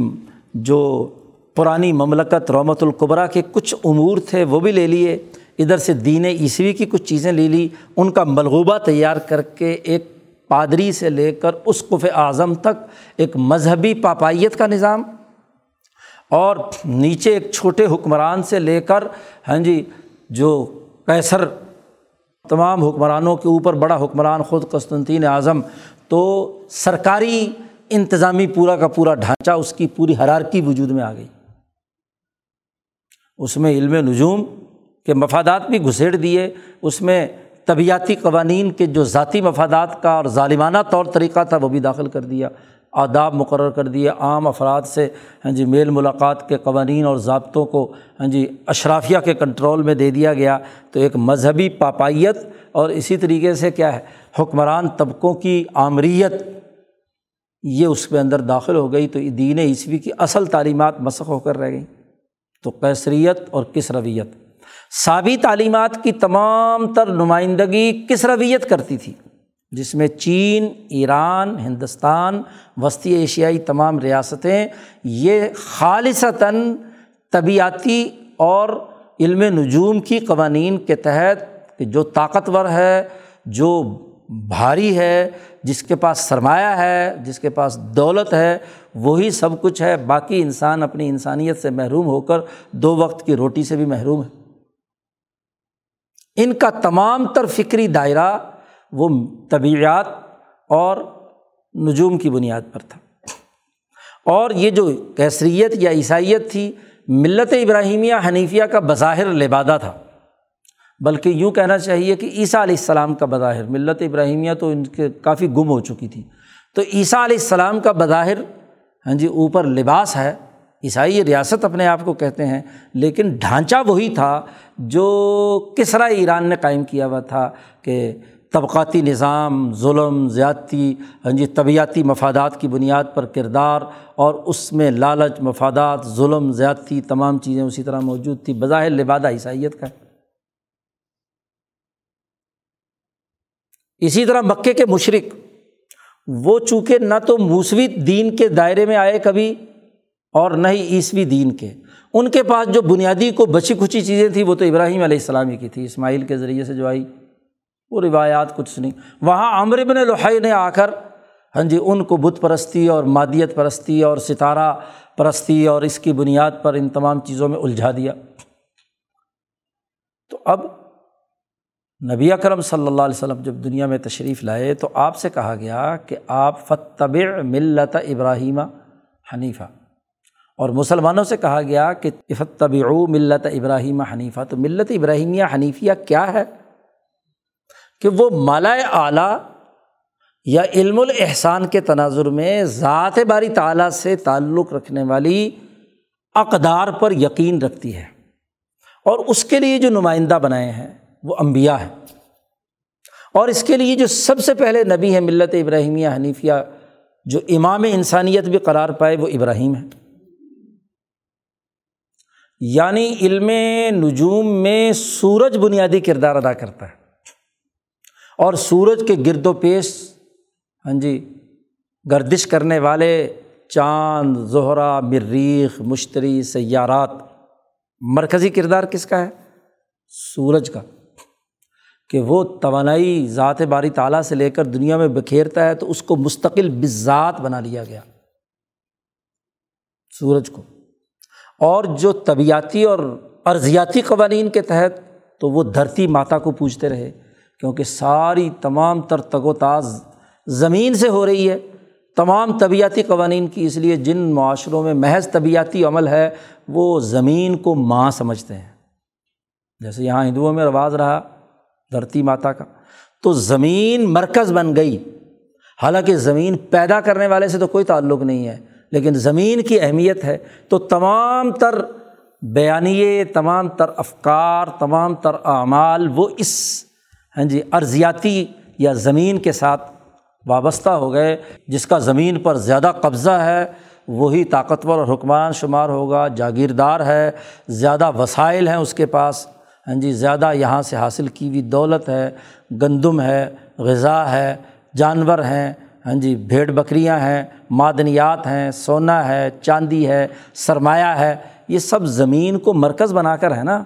جو پرانی مملکت رومت القبرا کے کچھ امور تھے، وہ بھی لے لیے۔ ادھر سے دین عیسوی کی کچھ چیزیں لے لی۔ ان کا ملغوبہ تیار کر کے ایک پادری سے لے کر اس قف اعظم تک ایک مذہبی پاپائیت کا نظام اور نیچے ایک چھوٹے حکمران سے لے کر ہاں جی جو کیسر تمام حکمرانوں کے اوپر بڑا حکمران خود قسطنطین اعظم، تو سرکاری انتظامی پورا کا پورا ڈھانچہ اس کی پوری حرارکی وجود میں آ گئی۔ اس میں علم نجوم کے مفادات بھی گھسیڑ دیے، اس میں طبیعتی قوانین کے جو ذاتی مفادات کا اور ظالمانہ طور طریقہ تھا وہ بھی داخل کر دیا، آداب مقرر کر دیے، عام افراد سے ہاں جی میل ملاقات کے قوانین اور ضابطوں کو ہاں جی اشرافیہ کے کنٹرول میں دے دیا گیا۔ تو ایک مذہبی پاپائیت اور اسی طریقے سے کیا ہے، حکمران طبقوں کی آمریت یہ اس میں اندر داخل ہو گئی۔ تو دین عیسوی کی اصل تعلیمات مسخ ہو کر رہ گئیں۔ تو کیسریت اور کس رویت؟ سابی تعلیمات کی تمام تر نمائندگی کس رویت کرتی تھی؟ جس میں چین، ایران، ہندوستان، وسطی ایشیائی تمام ریاستیں، یہ خالصتاً طبیعتی اور علم نجوم کی قوانین کے تحت کہ جو طاقتور ہے، جو بھاری ہے، جس کے پاس سرمایہ ہے، جس کے پاس دولت ہے وہی سب کچھ ہے، باقی انسان اپنی انسانیت سے محروم ہو کر دو وقت کی روٹی سے بھی محروم ہے۔ ان کا تمام تر فکری دائرہ وہ طبیعت اور نجوم کی بنیاد پر تھا۔ اور یہ جو کیسریت یا عیسائیت تھی، ملت ابراہیمیہ حنیفیہ کا بظاہر لبادہ تھا۔ بلکہ یوں کہنا چاہیے کہ عیسیٰ علیہ السلام کا بظاہر، ملت ابراہیمیہ تو ان کے کافی گم ہو چکی تھی۔ تو عیسیٰ علیہ السلام کا بظاہر ہاں جی اوپر لباس ہے، عیسائی ریاست اپنے آپ کو کہتے ہیں، لیکن ڈھانچہ وہی تھا جو کسرا ایران نے قائم کیا ہوا تھا کہ طبقاتی نظام، ظلم، زیادتی ہاں جی طبیعتی مفادات کی بنیاد پر کردار اور اس میں لالچ، مفادات، ظلم، زیادتی، تمام چیزیں اسی طرح موجود تھیں۔ بظاہر لبادہ عیسائیت کا۔ اسی طرح مکے کے مشرق وہ چونکہ نہ تو موسوی دین کے دائرے میں آئے کبھی اور نہ ہی عیسوی دین کے۔ ان کے پاس جو بنیادی کو بچی کھچی چیزیں تھیں، وہ تو ابراہیم علیہ السلامی کی تھی اسماعیل کے ذریعے سے جو آئی، وہ روایات کچھ نہیں۔ وہاں عمر بن لحائی نے آ کر ہاں جی ان کو بت پرستی اور مادیت پرستی اور ستارہ پرستی اور اس کی بنیاد پر ان تمام چیزوں میں الجھا دیا۔ تو اب نبی اکرم صلی اللہ علیہ وسلم جب دنیا میں تشریف لائے تو آپ سے کہا گیا کہ آپ فتب ملت ابراہیمہ حنیفہ۔ اور مسلمانوں سے کہا گیا کہ فتب ملت ابراہیم حنیفہ۔ تو ملت ابراہیمیہ حنیفیہ کیا ہے؟ کہ وہ مالا اعلیٰ یا علم الاحسان کے تناظر میں ذات باری تعلیٰ سے تعلق رکھنے والی اقدار پر یقین رکھتی ہے اور اس کے لیے جو نمائندہ بنائے ہیں۔ وہ امبیا ہیں۔ اور اس کے لیے جو سب سے پہلے نبی ہے ملت ابراہیمیہ حنیفیہ، جو امام انسانیت بھی قرار پائے، وہ ابراہیم ہے یعنی علم نجوم میں سورج بنیادی کردار ادا کرتا ہے۔ اور سورج کے گرد و پیش ہاں جی گردش کرنے والے چاند، زہرا، مریخ، مشتری، سیارات، مرکزی کردار کس کا ہے؟ سورج کا۔ کہ وہ توانائی ذات باری تعالیٰ سے لے کر دنیا میں بکھیرتا ہے تو اس کو مستقل بذات بنا لیا گیا۔ سورج کو۔ اور جو طبیعتی اور ارضیاتی قوانین کے تحت تو وہ دھرتی ماتا کو پوچھتے رہے، کیونکہ ساری تمام تر تگ و تاز زمین سے ہو رہی ہے۔ تمام طبیعتی قوانین کی اس لیے جن معاشروں میں محض طبیعتی عمل ہے، وہ زمین کو ماں سمجھتے ہیں۔ جیسے یہاں ہندوؤں میں رواز رہا دھرتی ماتا کا۔ تو زمین مرکز بن گئی۔ حالانکہ زمین پیدا کرنے والے سے تو کوئی تعلق نہیں ہے، لیکن زمین کی اہمیت ہے۔ تو تمام تر بیانیے، تمام تر افکار، تمام تر اعمال وہ اس ہاں جی ارضیاتی یا زمین کے ساتھ وابستہ ہو گئے۔ جس کا زمین پر زیادہ قبضہ ہے، وہی طاقتور اور حکمران شمار ہوگا، جاگیردار ہے، زیادہ وسائل ہیں اس کے پاس۔ ہاں جی زیادہ یہاں سے حاصل کی ہوئی دولت ہے، گندم ہے، غذا ہے، جانور ہیں ہاں جی بھیڑ بکریاں ہیں، معدنیات ہیں، سونا ہے، چاندی ہے، سرمایہ ہے، یہ سب زمین کو مرکز بنا کر ہے نا۔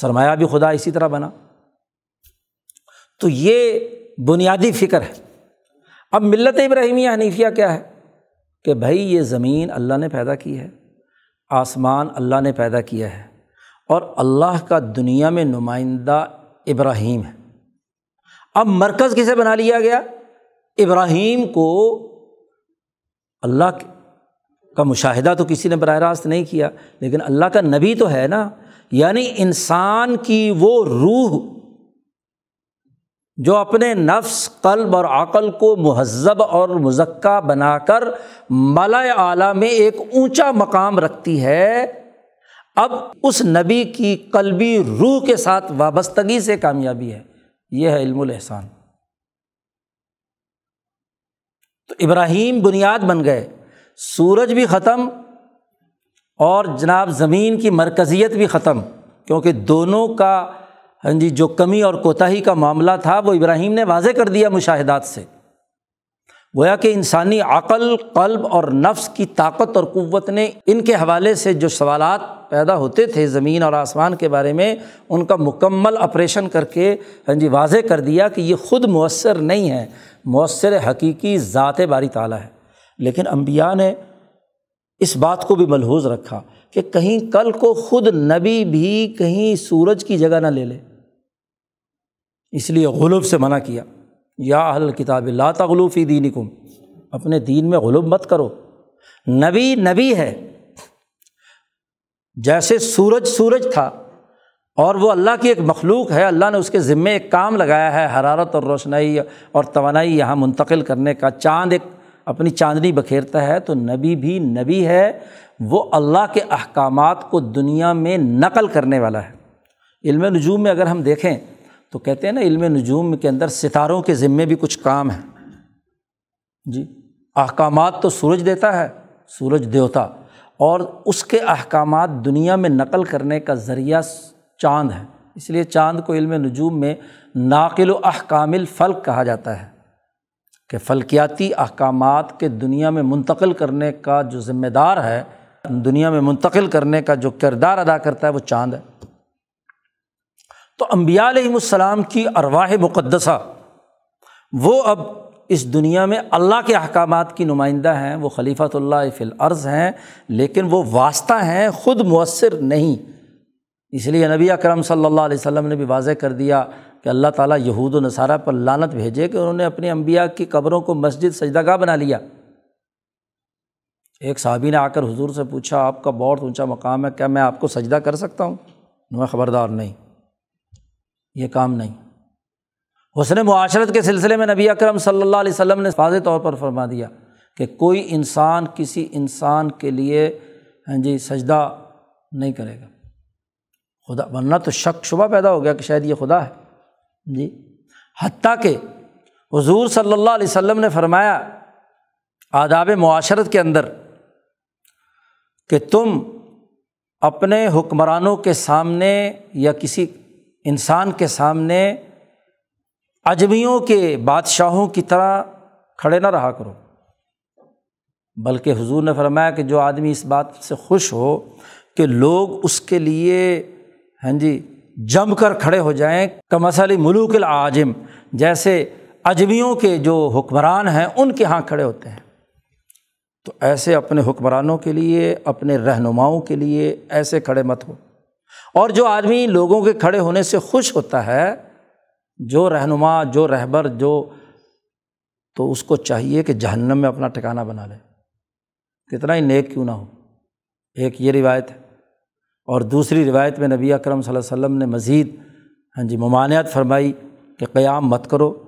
سرمایہ بھی خدا اسی طرح بنا۔ تو یہ بنیادی فکر ہے۔ اب ملت ابراہیمیہ حنیفیہ کیا ہے؟ کہ بھائی، یہ زمین اللہ نے پیدا کی ہے، آسمان اللہ نے پیدا کیا ہے۔ اور اللہ کا دنیا میں نمائندہ ابراہیم ہے۔ اب مرکز کسے بنا لیا گیا؟ ابراہیم کو اللہ کا مشاہدہ تو کسی نے براہ راست نہیں کیا، لیکن اللہ کا نبی تو ہے نا۔ یعنی انسان کی وہ روح جو اپنے نفس، قلب اور عقل کو مہذب اور مذکہ بنا کر مالا اعلیٰ میں ایک اونچا مقام رکھتی ہے۔ اب اس نبی کی قلبی روح کے ساتھ وابستگی سے کامیابی ہے۔ یہ ہے علم الحسان تو ابراہیم بنیاد بن گئے۔ سورج بھی ختم اور جناب زمین کی مرکزیت بھی ختم۔ کیونکہ دونوں کا ہاں جی جو کمی اور کوتاہی کا معاملہ تھا، وہ ابراہیم نے واضح کر دیا مشاہدات سے۔ گویا کہ انسانی عقل، قلب اور نفس کی طاقت اور قوت نے ان کے حوالے سے جو سوالات پیدا ہوتے تھے زمین اور آسمان کے بارے میں، ان کا مکمل آپریشن کر کے ہاں جی واضح کر دیا کہ یہ خود مؤثر نہیں ہے۔ مؤثر حقیقی ذات باری تعالیٰ ہے۔ لیکن امبیا نے اس بات کو بھی ملحوظ رکھا کہ کہیں کل کو خود نبی بھی کہیں سورج کی جگہ نہ لے لے۔ اس لیے غلوب سے منع کیا۔ یا اہل کتاب اللہ تغلوفی دین کم اپنے دین میں غلوب مت کرو۔ نبی نبی ہے۔ جیسے سورج سورج تھا، اور وہ اللہ کی ایک مخلوق ہے، اللہ نے اس کے ذمے ایک کام لگایا ہے، حرارت اور روشنائی اور توانائی یہاں منتقل کرنے کا۔ چاند ایک اپنی چاندنی بکھیرتا ہے، تو نبی بھی نبی ہے۔ وہ اللہ کے احکامات کو دنیا میں نقل کرنے والا ہے۔ علم نجوم میں اگر ہم دیکھیں تو کہتے ہیں نا علم نجوم کے اندر ستاروں کے ذمے بھی کچھ کام ہیں۔ جی احکامات تو سورج دیتا ہے، سورج دیوتا۔ اور اس کے احکامات دنیا میں نقل کرنے کا ذریعہ چاند ہے۔ اس لیے چاند کو علم نجوم میں ناقل و احکام الفلق کہا جاتا ہے کہ فلکیاتی احکامات کے دنیا میں منتقل کرنے کا جو ذمہ دار ہے، دنیا میں منتقل کرنے کا جو کردار ادا کرتا ہے، وہ چاند ہے۔ تو امبیا علیہم السلام کی ارواہ مقدسہ۔ وہ اب اس دنیا میں اللہ کے احکامات کی نمائندہ ہیں، وہ خلیفۃ اللہ فی العرض ہیں، لیکن وہ واسطہ ہیں، خود مؤثر نہیں۔ اس لیے نبی اکرم صلی اللہ علیہ وسلم نے بھی واضح کر دیا کہ اللہ تعالیٰ یہود و نصارہ پر لانت بھیجے کہ انہوں نے اپنی امبیا کی قبروں کو مسجد سجدہ گاہ بنا لیا۔ ایک صحابی نے آ کر حضور سے پوچھا، آپ کا بہت اونچا مقام ہے، کیا میں آپ کو سجدہ کر سکتا ہوں؟ میں خبردار نہیں۔ یہ کام نہیں۔ حسن معاشرت کے سلسلے میں نبی اکرم صلی اللہ علیہ وسلم نے واضح طور پر فرما دیا کہ کوئی انسان کسی انسان کے لیے ہاں جی سجدہ نہیں کرے گا۔ خدا، ورنہ تو شک شبہ پیدا ہو گیا کہ شاید یہ خدا ہے۔ جی حتیٰ کہ حضور صلی اللہ علیہ وسلم نے فرمایا آداب معاشرت کے اندر کہ تم اپنے حکمرانوں کے سامنے یا کسی انسان کے سامنے اجمیوں کے بادشاہوں کی طرح کھڑے نہ رہا کرو۔ بلکہ حضور نے فرمایا کہ جو آدمی اس بات سے خوش ہو کہ لوگ اس کے لیے ہاں جی جم کر کھڑے ہو جائیں کمسلی ملوک العاجم، جیسے اجمیوں کے جو حکمران ہیں، ان کے یہاں کھڑے ہوتے ہیں۔ تو ایسے اپنے حکمرانوں کے لیے، اپنے رہنماؤں کے لیے ایسے کھڑے مت ہو۔ اور جو آدمی لوگوں کے کھڑے ہونے سے خوش ہوتا ہے، جو رہنما، جو رہبر، جو، تو اس کو چاہیے کہ جہنم میں اپنا ٹھکانا بنا لے۔ کتنا ہی نیک کیوں نہ ہو۔ ایک یہ روایت ہے۔ اور دوسری روایت میں نبی اکرم صلی اللہ علیہ وسلم نے مزید ہاں جی ممانعت فرمائی کہ قیام مت کرو۔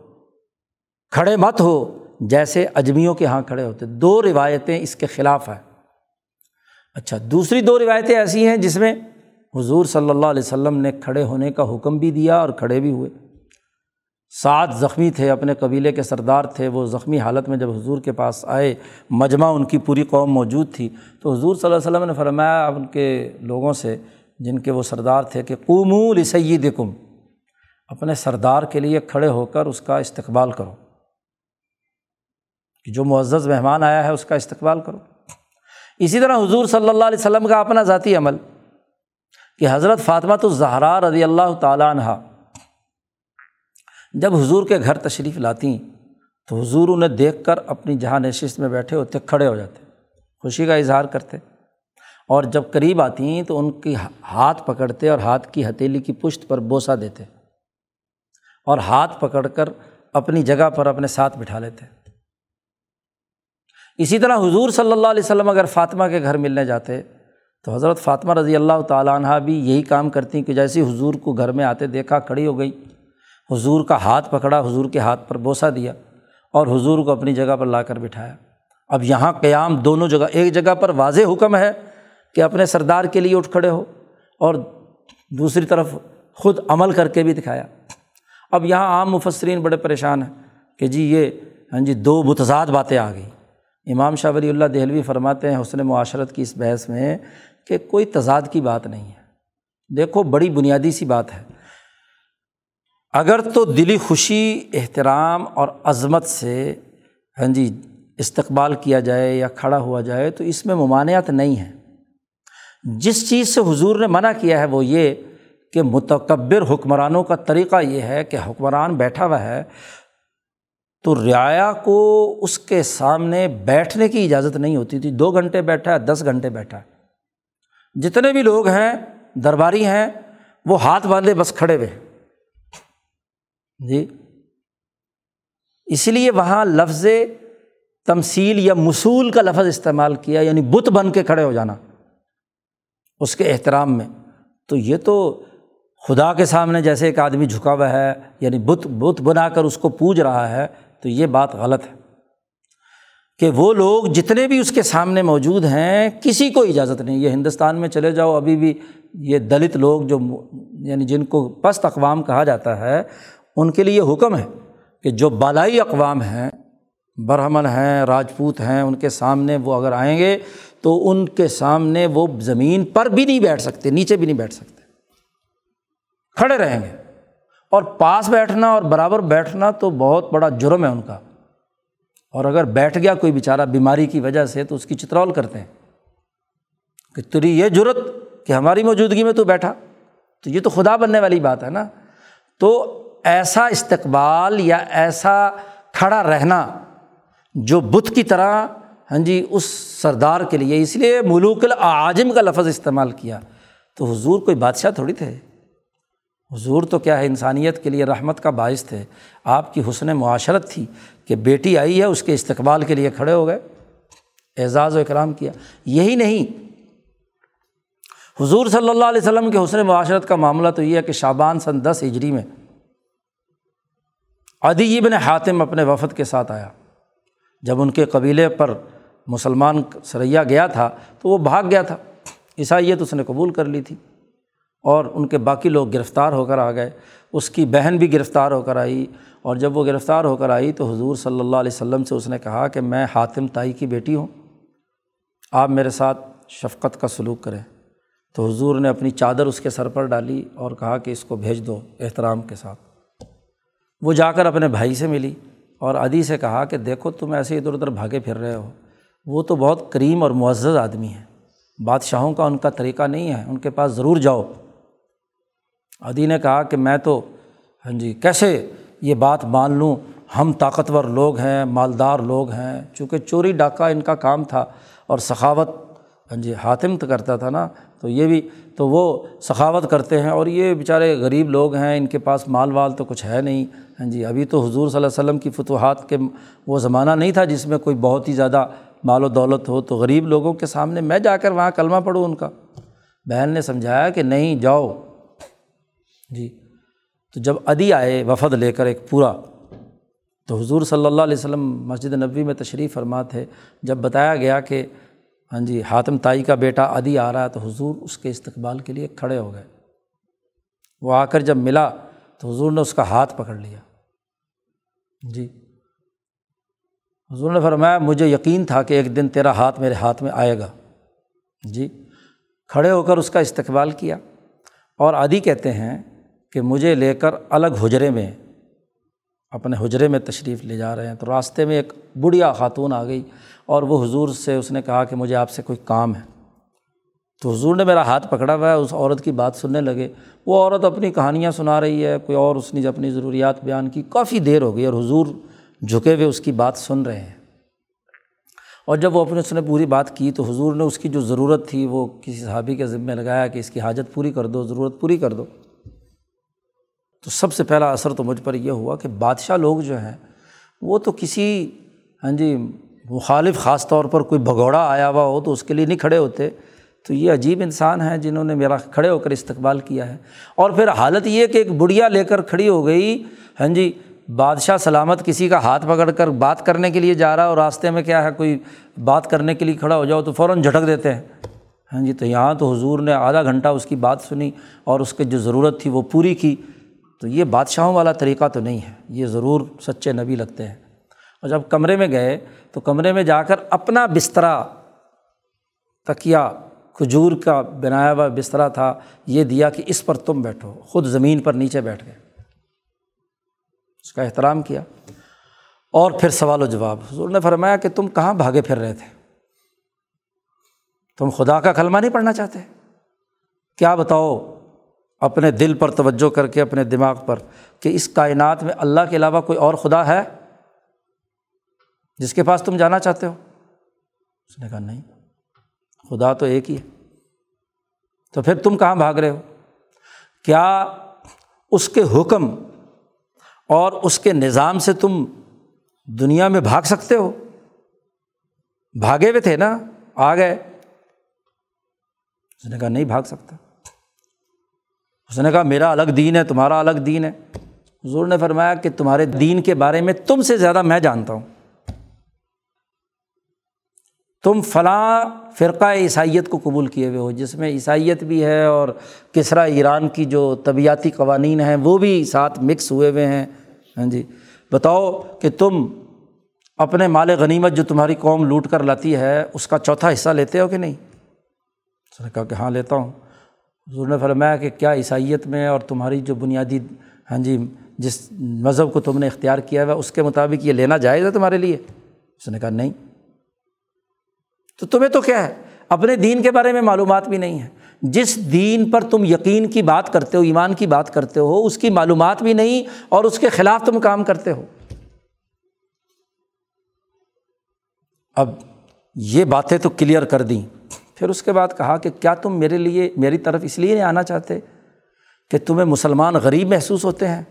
کھڑے مت ہو، جیسے اجمیوں کے یہاں کھڑے ہوتے۔ دو روایتیں اس کے خلاف ہیں۔ اچھا دوسری دو روایتیں ایسی ہیں جس میں حضور صلی اللہ علیہ وسلم نے کھڑے ہونے کا حکم بھی دیا اور کھڑے بھی ہوئے۔ سات زخمی تھے، اپنے قبیلے کے سردار تھے۔ وہ زخمی حالت میں جب حضور کے پاس آئے، مجمع ان کی پوری قوم موجود تھی۔ تو حضور صلی اللہ علیہ وسلم نے فرمایا، ان کے لوگوں سے، جن کے وہ سردار تھے، کہ قومول سید کم اپنے سردار کے لیے کھڑے ہو کر اس کا استقبال کرو۔ کہ جو معزز مہمان آیا ہے، اس کا استقبال کرو۔ اسی طرح حضور صلی اللہ علیہ وسلم کا اپنا ذاتی عمل۔ کہ حضرت فاطمہ تو زہرا رضی اللہ تعالیٰ عنہ جب حضور کے گھر تشریف لاتی تو حضور انہیں دیکھ کر اپنی جہاں نشست میں بیٹھے ہوتے، کھڑے ہو جاتے، خوشی کا اظہار کرتے۔ اور جب قریب آتی تو ان کی ہاتھ پکڑتے اور ہاتھ کی ہتیلی کی پشت پر بوسہ دیتے۔ اور ہاتھ پکڑ کر اپنی جگہ پر اپنے ساتھ بٹھا لیتے۔ اسی طرح حضور صلی اللہ علیہ وسلم اگر فاطمہ کے گھر ملنے جاتے تو حضرت فاطمہ رضی اللہ تعالیٰ عنہ بھی یہی کام کرتی کہ جیسے حضور کو گھر میں آتے دیکھا کھڑی ہو گئی، حضور کا ہاتھ پکڑا، حضور کے ہاتھ پر بوسہ دیا اور حضور کو اپنی جگہ پر لا کر بٹھایا۔ اب یہاں قیام دونوں جگہ، ایک جگہ پر واضح حکم ہے کہ اپنے سردار کے لیے اٹھ کھڑے ہو اور دوسری طرف خود عمل کر کے بھی دکھایا۔ اب یہاں عام مفسرین بڑے پریشان ہیں کہ جی یہ ہاں جی دو متضاد باتیں آ گئیں۔ امام شاہ ولی اللہ دہلوی فرماتے ہیں حسن معاشرت کی اس بحث میں کہ کوئی تضاد کی بات نہیں ہے۔ دیکھو، بڑی بنیادی سی بات ہے۔ اگر تو دلی خوشی، احترام اور عظمت سے ہاں جی استقبال کیا جائے یا کھڑا ہوا جائے، تو اس میں ممانعت نہیں ہے۔ جس چیز سے حضور نے منع کیا ہے وہ یہ کہ متکبر حکمرانوں کا طریقہ یہ ہے کہ حکمران بیٹھا ہوا ہے۔ تو رعایا کو اس کے سامنے بیٹھنے کی اجازت نہیں ہوتی تھی۔ دو گھنٹے بیٹھا ہے، دس گھنٹے بیٹھا ہے۔ جتنے بھی لوگ ہیں، درباری ہیں، وہ ہاتھ باندھے بس کھڑے ہوئے جی۔ اس لیے وہاں لفظ تمثیل یا مصول کا لفظ استعمال کیا یعنی بت بن کے کھڑے ہو جانا اس کے احترام میں۔ تو یہ تو خدا کے سامنے جیسے ایک آدمی جھکا ہوا ہے یعنی بت بت بنا کر اس کو پوج رہا ہے تو یہ بات غلط ہے کہ وہ لوگ جتنے بھی اس کے سامنے موجود ہیں، کسی کو اجازت نہیں، یہ ہندوستان میں چلے جاؤ، ابھی بھی یہ دلت لوگ جو یعنی جن کو پست اقوام کہا جاتا ہے، ان کے لیے حکم ہے کہ جو بالائی اقوام ہیں، برہمن ہیں، راجپوت ہیں، ان کے سامنے وہ اگر آئیں گے تو ان کے سامنے وہ زمین پر بھی نہیں بیٹھ سکتے، نیچے بھی نہیں بیٹھ سکتے، کھڑے رہیں گے۔ اور پاس بیٹھنا اور برابر بیٹھنا تو بہت بڑا جرم ہے ان کا۔ اور اگر بیٹھ گیا کوئی بیچارہ بیماری کی وجہ سے تو اس کی چترول کرتے ہیں۔ کہ تری یہ ضرورت کہ ہماری موجودگی میں تو بیٹھا۔ تو یہ تو خدا بننے والی بات ہے نا۔ تو ایسا استقبال یا ایسا کھڑا رہنا جو بت کی طرح ہاں جی اس سردار کے لیے، اس لیے ملوک العاجم کا لفظ استعمال کیا۔ تو حضور کوئی بادشاہ تھوڑی تھے۔ حضور تو کیا ہے؟ انسانیت کے لیے رحمت کا باعث تھے۔ آپ کی حسن معاشرت تھی کہ بیٹی آئی ہے، اس کے استقبال کے لیے کھڑے ہو گئے۔ اعزاز و اکرام کیا۔ یہی نہیں۔ حضور صلی اللہ علیہ وسلم کے حسن معاشرت کا معاملہ تو یہ ہے کہ شابان سن دس ہجری میں ادی ابن حاتم اپنے وفد کے ساتھ آیا۔ جب ان کے قبیلے پر مسلمان سریا گیا تھا تو وہ بھاگ گیا تھا۔ عیسائیت اس نے قبول کر لی تھی۔ اور ان کے باقی لوگ گرفتار ہو کر آ گئے۔ اس کی بہن بھی گرفتار ہو کر آئی اور جب وہ گرفتار ہو کر آئی تو حضور صلی اللہ علیہ وسلم سے اس نے کہا کہ میں حاتم تائی کی بیٹی ہوں، آپ میرے ساتھ شفقت کا سلوک کریں۔ تو حضور نے اپنی چادر اس کے سر پر ڈالی اور کہا کہ اس کو بھیج دو احترام کے ساتھ۔ وہ جا کر اپنے بھائی سے ملی اور ادی سے کہا کہ دیکھو تم ایسے ادھر ادھر بھاگے پھر رہے ہو۔ وہ تو بہت کریم اور معزز آدمی ہے بادشاہوں کا ان کا طریقہ نہیں ہے، ان کے پاس ضرور جاؤ۔ ادی نے کہا کہ میں تو ہاں جی کیسے یہ بات مان لوں؟ ہم طاقتور لوگ ہیں، مالدار لوگ ہیں، چونکہ چوری ڈاکہ ان کا کام تھا اور سخاوت ہاں جی حاتم تو کرتا تھا نا، تو یہ بھی، تو وہ سخاوت کرتے ہیں اور یہ بیچارے غریب لوگ ہیں، ان کے پاس مال وال تو کچھ ہے نہیں ہاں جی ابھی تو حضور صلی اللہ علیہ وسلم کی فتوحات کے وہ زمانہ نہیں تھا جس میں کوئی بہت ہی زیادہ مال و دولت ہو، تو غریب لوگوں کے سامنے میں جا کر وہاں کلمہ پڑھوں ان کا۔ بہن نے سمجھایا کہ نہیں، جاؤ جی۔ تو جب ادی آئے، وفد لے کر ایک پورا، تو حضور صلی اللہ علیہ وسلم مسجد نبوی میں تشریف فرما تھے۔ جب بتایا گیا کہ ہاں جی حاتم تائی کا بیٹا ادی آ رہا ہے، تو حضور اس کے استقبال کے لیے کھڑے ہو گئے۔ وہ آ کر جب ملا، تو حضور نے اس کا ہاتھ پکڑ لیا۔ جی۔ حضور نے فرمایا، مجھے یقین تھا کہ ایک دن تیرا ہاتھ میرے ہاتھ میں آئے گا۔ جی۔ کھڑے ہو کر اس کا استقبال کیا۔ اور عادی کہتے ہیں کہ مجھے لے کر الگ حجرے میں، اپنے حجرے میں تشریف لے جا رہے ہیں۔ تو راستے میں ایک بڑھیا خاتون آ گئی اور وہ حضور سے اس نے کہا کہ مجھے آپ سے کوئی کام ہے۔ تو حضور نے میرا ہاتھ پکڑا ہوا ہے، اس عورت کی بات سننے لگے۔ وہ عورت اپنی کہانیاں سنا رہی ہے، کوئی اور اس نے اپنی ضروریات بیان کی، کافی دیر ہو گئی اور حضور جھکے ہوئے اس کی بات سن رہے ہیں۔ اور جب وہ اپنے اس نے پوری بات کی تو حضور نے اس کی جو ضرورت تھی وہ کسی صحابی کے ذمے لگایا کہ اس کی حاجت پوری کر دو، ضرورت پوری کر دو۔ تو سب سے پہلا اثر تو مجھ پر یہ ہوا کہ بادشاہ لوگ جو ہیں، وہ تو کسی ہاں جی مخالف خاص طور پر کوئی بھگوڑا آیا ہوا ہو تو اس کے لیے نہیں کھڑے ہوتے۔ تو یہ عجیب انسان ہیں جنہوں نے میرا کھڑے ہو کر استقبال کیا ہے۔ اور پھر حالت یہ کہ ایک بڑھیا لے کر کھڑی ہو گئی ہاں جی بادشاہ سلامت کسی کا ہاتھ پکڑ کر بات کرنے کے لیے جا رہا ہے اور راستے میں کیا ہے، کوئی بات کرنے کے لیے کھڑا ہو جاؤ تو فوراً جھٹک دیتے ہیں۔ ہاں جی تو یہاں تو حضور نے آدھا گھنٹہ اس کی بات سنی اور اس کی جو ضرورت تھی وہ پوری کی۔ تو یہ بادشاہوں والا طریقہ تو نہیں ہے، یہ ضرور سچے نبی لگتے ہیں۔ اور جب کمرے میں گئے تو کمرے میں جا کر اپنا بسترا تکیا کھجور کا بنایا ہوا بسترا تھا، یہ دیا کہ اس پر تم بیٹھو، خود زمین پر نیچے بیٹھ گئے۔ اس کا احترام کیا۔ اور پھر سوال و جواب، حضور نے فرمایا کہ تم کہاں بھاگے پھر رہے تھے؟ تم خدا کا کلمہ نہیں پڑھنا چاہتے؟ کیا بتاؤ؟ اپنے دل پر توجہ کر کے، اپنے دماغ پر کہ اس کائنات میں اللہ کے علاوہ کوئی اور خدا ہے جس کے پاس تم جانا چاہتے ہو؟ اس نے کہا، نہیں، خدا تو ایک ہی ہے۔ تو پھر تم کہاں بھاگ رہے ہو؟ کیا اس کے حکم اور اس کے نظام سے تم دنیا میں بھاگ سکتے ہو؟ بھاگے ہوئے تھے نا، آ گئے۔ اس نے کہا، نہیں، بھاگ سکتا۔ اس نے کہا، میرا الگ دین ہے، تمہارا الگ دین ہے. حضور نے فرمایا کہ تمہارے دین کے بارے میں تم سے زیادہ میں جانتا ہوں۔ تم فلاں فرقہ عیسائیت کو قبول کیے ہوئے ہو، جس میں عیسائیت بھی ہے اور کسرا ایران کی جو طبیعتی قوانین ہیں، وہ بھی ساتھ مکس ہوئے ہوئے ہیں۔ ہاں جی بتاؤ کہ تم اپنے مال غنیمت جو تمہاری قوم لوٹ کر لاتی ہے، اس کا چوتھا حصہ لیتے ہو کہ نہیں؟ اس نے کہا کہ ہاں لیتا ہوں۔ حضور نے فرمایا کہ کیا عیسائیت میں اور تمہاری جو بنیادی ہاں جی جس مذہب کو تم نے اختیار کیا ہوا، اس کے مطابق یہ لینا جائز ہے تمہارے لیے؟ اس نے کہا نہیں۔ تو تمہیں تو کیا ہے؟ اپنے دین کے بارے میں معلومات بھی نہیں ہے۔ جس دین پر تم یقین کی بات کرتے ہو، ایمان کی بات کرتے ہو، اس کی معلومات بھی نہیں اور اس کے خلاف تم کام کرتے ہو۔ اب یہ باتیں تو کلیئر کر دیں۔ پھر اس کے بعد کہا کہ کیا تم میرے لیے میری طرف اس لیے نہیں آنا چاہتے کہ تمہیں مسلمان غریب محسوس ہوتے ہیں؟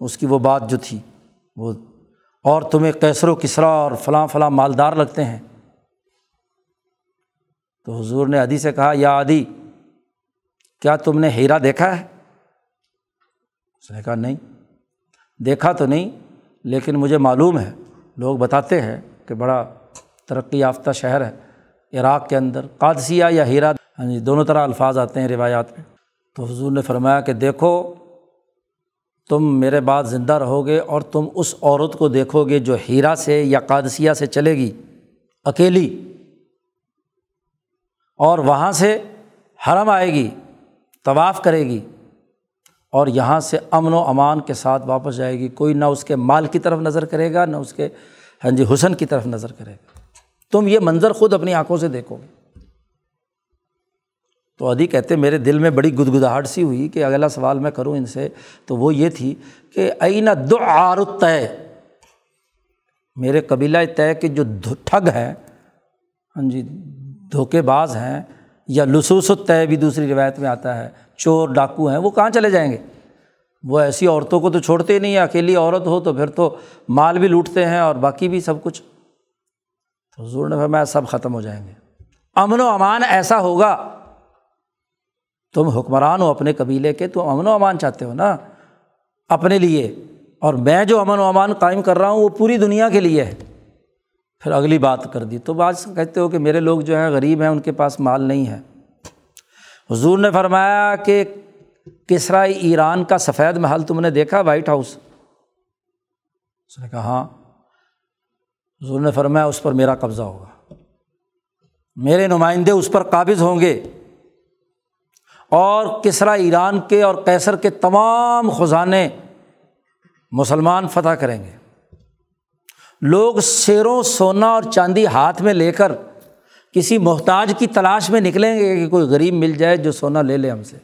اس کی وہ بات جو تھی وہ، اور تمہیں کیسر و کسرا اور فلاں فلاں مالدار لگتے ہیں۔ تو حضور نے ادی سے کہا، یا ادی کیا تم نے ہیرا دیکھا ہے؟ اس نے کہا، نہیں۔ دیکھا تو نہیں، لیکن مجھے معلوم ہے۔ لوگ بتاتے ہیں کہ بڑا ترقی یافتہ شہر ہے۔ عراق کے اندر، قادسیہ یا ہیرا ہاں جی دونوں طرح الفاظ آتے ہیں روایات میں۔ تو حضور نے فرمایا کہ دیکھو، تم میرے بعد زندہ رہو گے اور تم اس عورت کو دیکھو گے جو ہیرا سے یا قادسیہ سے چلے گی، اکیلی۔ اور وہاں سے حرم آئے گی، طواف کرے گی، اور یہاں سے امن و امان کے ساتھ واپس جائے گی۔ کوئی نہ اس کے مال کی طرف نظر کرے گا، نہ اس کے ہاں جی حسن کی طرف نظر کرے گا۔ تم یہ منظر خود اپنی آنکھوں سے دیکھو گے۔ تو ادی کہتے میرے دل میں بڑی گدگداہٹ سی ہوئی کہ اگلا سوال میں کروں ان سے۔ تو وہ یہ تھی کہ، اینا دو طے میرے قبیلہ طے کے جو ٹھگ ہیں ہاں جی دھوکے باز ہیں یا لسوس طے بھی دوسری روایت میں آتا ہے، چور ڈاکو ہیں، وہ کہاں چلے جائیں گے؟ وہ ایسی عورتوں کو تو چھوڑتے ہی نہیں ہیں، اکیلی عورت ہو تو پھر تو مال بھی لوٹتے ہیں اور باقی بھی سب کچھ۔ تو حضور نے فرمایا سب ختم ہو جائیں گے۔ امن و امان ایسا ہوگا۔ تم حکمران ہو اپنے قبیلے کے، تو امن و امان چاہتے ہو نا؟ اپنے لیے۔ اور میں جو امن و امان قائم کر رہا ہوں، وہ پوری دنیا کے لیے ہے۔ پھر اگلی بات کر دی۔ تو بعض کہتے ہو کہ میرے لوگ جو ہیں غریب ہیں، ان کے پاس مال نہیں ہے۔ حضور نے فرمایا کہ کسرا، ایران کا سفید محل تم نے دیکھا؟ وائٹ ہاؤس اس نے کہا ہاں۔ حضور نے فرمایا، اس پر میرا قبضہ ہوگا۔ میرے نمائندے اس پر قابض ہوں گے۔ اور کسرا ایران کے اور کیسر کے تمام خزانے مسلمان فتح کریں گے۔ لوگ شیروں سونا اور چاندی ہاتھ میں لے کر کسی محتاج کی تلاش میں نکلیں گے کہ کوئی غریب مل جائے جو سونا لے لے ہم سے۔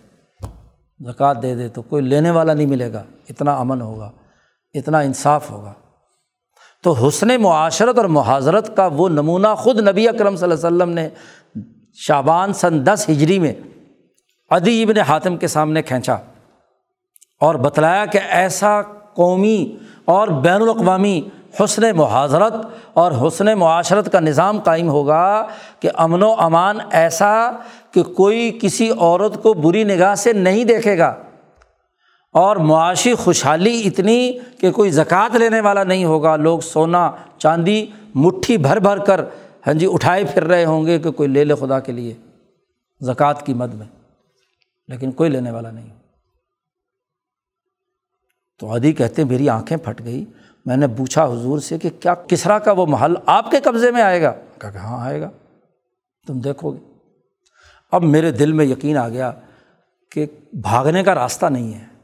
زکوٰۃ دے دے تو کوئی لینے والا نہیں ملے گا۔ اتنا امن ہوگا، اتنا انصاف ہوگا۔ تو حسن معاشرت اور محاذرت کا وہ نمونہ خود نبی اکرم صلی اللہ علیہ وسلم نے شابان سن دس ہجری میں ادی ابن حاتم کے سامنے کھینچا اور بتلایا کہ ایسا قومی اور بین الاقوامی حسن محاذرت اور حسن معاشرت کا نظام قائم ہوگا کہ امن و امان ایسا کہ کوئی کسی عورت کو بری نگاہ سے نہیں دیکھے گا۔ اور معاشی خوشحالی اتنی کہ کوئی زکوٰۃ لینے والا نہیں ہوگا، لوگ سونا، چاندی، مٹھی بھر بھر کر ہاں جی اٹھائے پھر رہے ہوں گے کہ کوئی لے لے خدا کے لیے زکوٰۃ کی مد میں، لیکن کوئی لینے والا نہیں۔ تو ادی کہتے میری آنکھیں پھٹ گئی۔ میں نے پوچھا حضور سے کہ کیا کسرا کا وہ محل آپ کے قبضے میں آئے گا؟ کہا کہ ہاں آئے گا۔ تم دیکھو گے۔ اب میرے دل میں یقین آ گیا کہ بھاگنے کا راستہ نہیں ہے۔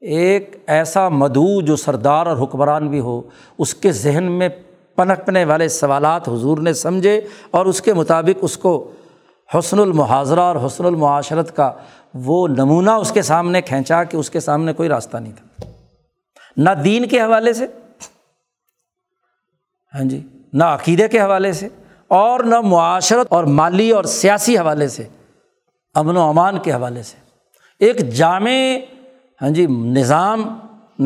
ایک ایسا مدعو جو سردار اور حکمران بھی ہو، اس کے ذہن میں پنکنے والے سوالات حضور نے سمجھے اور اس کے مطابق اس کو حسن المحاظرہ اور حسن المعاشرت کا وہ نمونہ اس کے سامنے کھینچا کہ اس کے سامنے کوئی راستہ نہیں تھا۔ نہ دین کے حوالے سے ہاں جی نہ عقیدے کے حوالے سے اور نہ معاشرت اور مالی اور سیاسی حوالے سے، امن و امان کے حوالے سے۔ ایک جامع ہاں جی نظام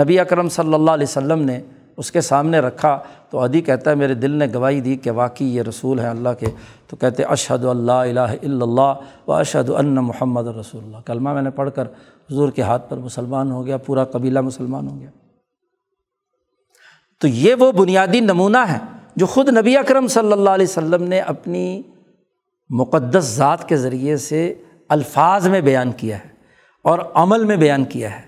نبی اکرم صلی اللہ علیہ وسلم نے اس کے سامنے رکھا تو ادی کہتا ہے، میرے دل نے گواہی دی کہ واقعی یہ رسول ہیں اللہ کے۔ تو کہتے، اشہد اللہ الہ الا اللہ و اشہد ان محمد رسول اللہ۔ کلمہ میں نے پڑھ کر حضور کے ہاتھ پر مسلمان ہو گیا، پورا قبیلہ مسلمان ہو گیا۔ تو یہ وہ بنیادی نمونہ ہے جو خود نبی اکرم صلی اللہ علیہ وسلم نے اپنی مقدس ذات کے ذریعے سے الفاظ میں بیان کیا ہے۔ اور عمل میں بیان کیا ہے۔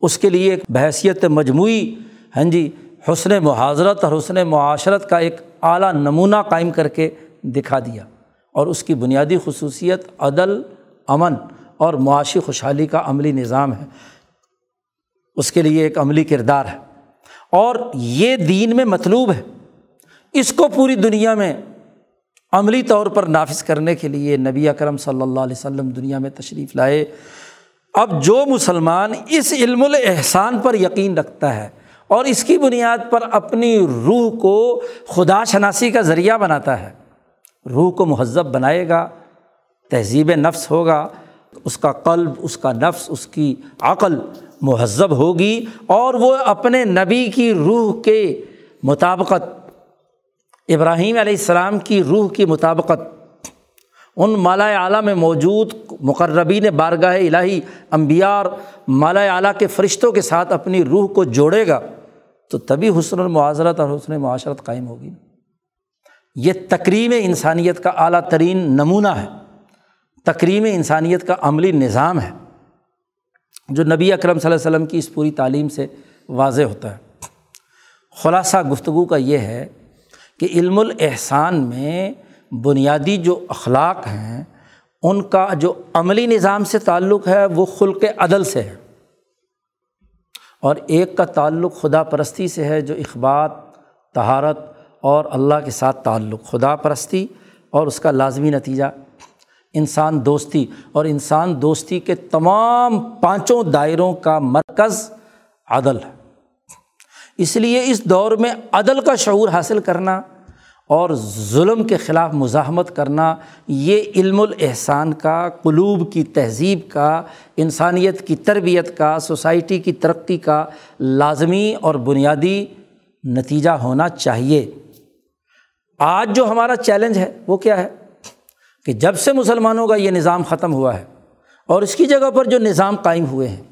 اس کے لیے ایک بحثیت مجموعی ہاں جی حسن محاذرت اور حسن معاشرت کا ایک اعلیٰ نمونہ قائم کر کے دکھا دیا۔ اور اس کی بنیادی خصوصیت عدل، امن اور معاشی خوشحالی کا عملی نظام ہے۔ اس کے لیے ایک عملی کردار ہے۔ اور یہ دین میں مطلوب ہے۔ اس کو پوری دنیا میں عملی طور پر نافذ کرنے کے لیے نبی اکرم صلی اللہ علیہ وسلم دنیا میں تشریف لائے۔ اب جو مسلمان اس علم الاحسان پر یقین رکھتا ہے اور اس کی بنیاد پر اپنی روح کو خدا شناسی کا ذریعہ بناتا ہے، روح کو مہذب بنائے گا، تہذیب نفس ہوگا، اس کا قلب، اس کا نفس، اس کی عقل مہذب ہوگی اور وہ اپنے نبی کی روح کے مطابقت، ابراہیم علیہ السلام کی روح کی مطابقت ان مالا اعلیٰ میں موجود مقربین بارگاہ الہی امبیا اور مالا اعلیٰ کے فرشتوں کے ساتھ اپنی روح کو جوڑے گا، تو تبھی حسن المعاذرت اور حسن معاشرت قائم ہوگی۔ یہ تقریم انسانیت کا اعلیٰ ترین نمونہ ہے۔ تقریم انسانیت کا عملی نظام ہے۔ جو نبی اکرم صلی اللہ علیہ وسلم کی اس پوری تعلیم سے واضح ہوتا ہے۔ خلاصہ گفتگو کا یہ ہے کہ علم الاحسان میں بنیادی جو اخلاق ہیں، ان کا جو عملی نظام سے تعلق ہے، وہ خلق عدل سے ہے۔ اور ایک کا تعلق خدا پرستی سے ہے، جو اخبات تہارت اور اللہ کے ساتھ تعلق، خدا پرستی اور اس کا لازمی نتیجہ۔ انسان دوستی اور انسان دوستی کے تمام پانچوں دائروں کا مرکز عدل ہے۔ اس لیے اس دور میں عدل کا شعور حاصل کرنا اور ظلم کے خلاف مزاحمت کرنا، یہ علم الاحسان کا، قلوب کی تہذیب کا، انسانیت کی تربیت کا، سوسائٹی کی ترقی کا لازمی اور بنیادی نتیجہ ہونا چاہیے۔ آج جو ہمارا چیلنج ہے، وہ کیا ہے؟ کہ جب سے مسلمانوں کا یہ نظام ختم ہوا ہے اور اس کی جگہ پر جو نظام قائم ہوئے ہیں،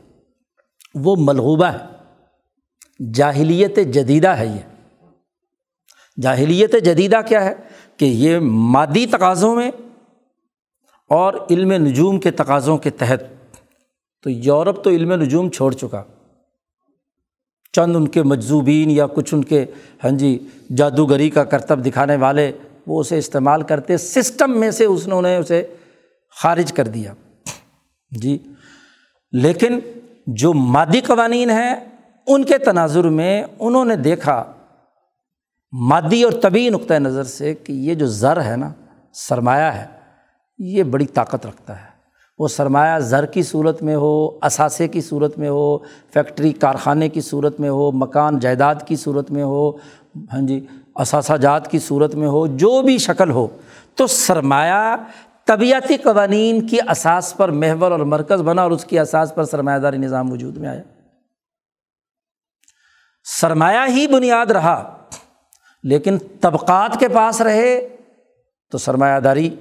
وہ ملغوبہ ہے، جاہلیت جدیدہ ہے یہ۔ جاہلیت جدیدہ کیا ہے کہ یہ مادی تقاضوں میں اور علم نجوم کے تقاضوں کے تحت تو یورپ تو علم نجوم چھوڑ چکا۔ چند ان کے مجزوبین یا کچھ ان کے ہاں جی جادوگری کا کرتب دکھانے والے وہ اسے استعمال کرتے، سسٹم میں سے اس نے اسے خارج کر دیا۔ جی لیکن جو مادی قوانین ہیں ان کے تناظر میں انہوں نے دیکھا مادی اور طبی نقطۂ نظر سے کہ یہ جو زر ہے نا، سرمایہ ہے، یہ بڑی طاقت رکھتا ہے۔ وہ سرمایہ زر کی صورت میں ہو، اثاثے کی صورت میں ہو، فیکٹری، کارخانے کی صورت میں ہو، مکان، جائیداد کی صورت میں ہو ہاں جی اثاثہ جات کی صورت میں ہو، جو بھی شکل ہو، تو سرمایہ طبیعتی قوانین کی اساس پر محور اور مرکز بنا اور اس کی اساس پر سرمایہ داری نظام وجود میں آیا۔ سرمایہ ہی بنیاد رہا۔ لیکن طبقات کے پاس رہے تو سرمایہ داری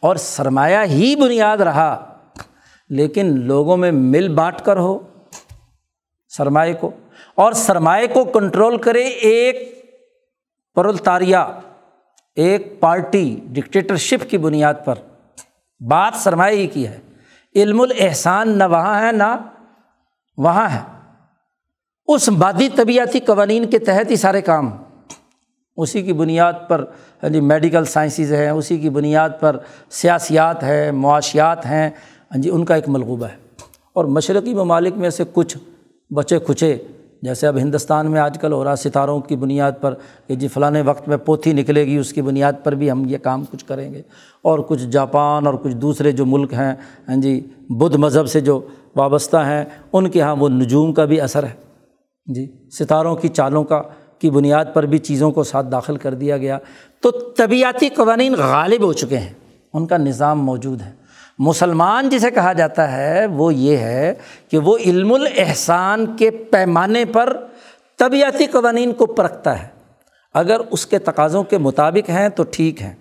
اور سرمایہ ہی بنیاد رہا، لیکن لوگوں میں مل بانٹ کر ہو، سرمایہ کو، اور سرمایہ کو کنٹرول کرے ایک پرلتاریہ ایک پارٹی، ڈکٹیٹرشپ کی بنیاد پر۔ بات سرمایہ ہی کی ہے۔ علم الاحسان نہ وہاں ہے نہ وہاں ہے۔ اس مادی طبیعتی قوانین کے تحت ہی سارے کام۔ اسی کی بنیاد پر ہاں جی میڈیکل سائنسز ہیں، اسی کی بنیاد پر سیاسیات ہیں، معاشیات ہیں ہاں جی ان کا ایک ملغوبہ ہے۔ اور مشرقی ممالک میں سے کچھ بچے کھچے، جیسے اب ہندوستان میں آج کل ہو رہا ستاروں کی بنیاد پر کہ جی فلاں وقت میں پوتھی نکلے گی، اس کی بنیاد پر بھی ہم یہ کام کچھ کریں گے۔ اور کچھ جاپان اور کچھ دوسرے جو ملک ہیں ہاں جی بدھ مذہب سے جو وابستہ ہیں، ان کے یہاں وہ نجوم کا بھی اثر ہے۔ جی ستاروں کی چالوں کا کی بنیاد پر بھی چیزوں کو ساتھ داخل کر دیا گیا۔ تو طبیعتی قوانین غالب ہو چکے ہیں، ان کا نظام موجود ہے۔ مسلمان جسے کہا جاتا ہے، وہ یہ ہے کہ وہ علم الاحسان کے پیمانے پر طبیعتی قوانین کو پرکھتا ہے۔ اگر اس کے تقاضوں کے مطابق ہیں تو ٹھیک ہیں،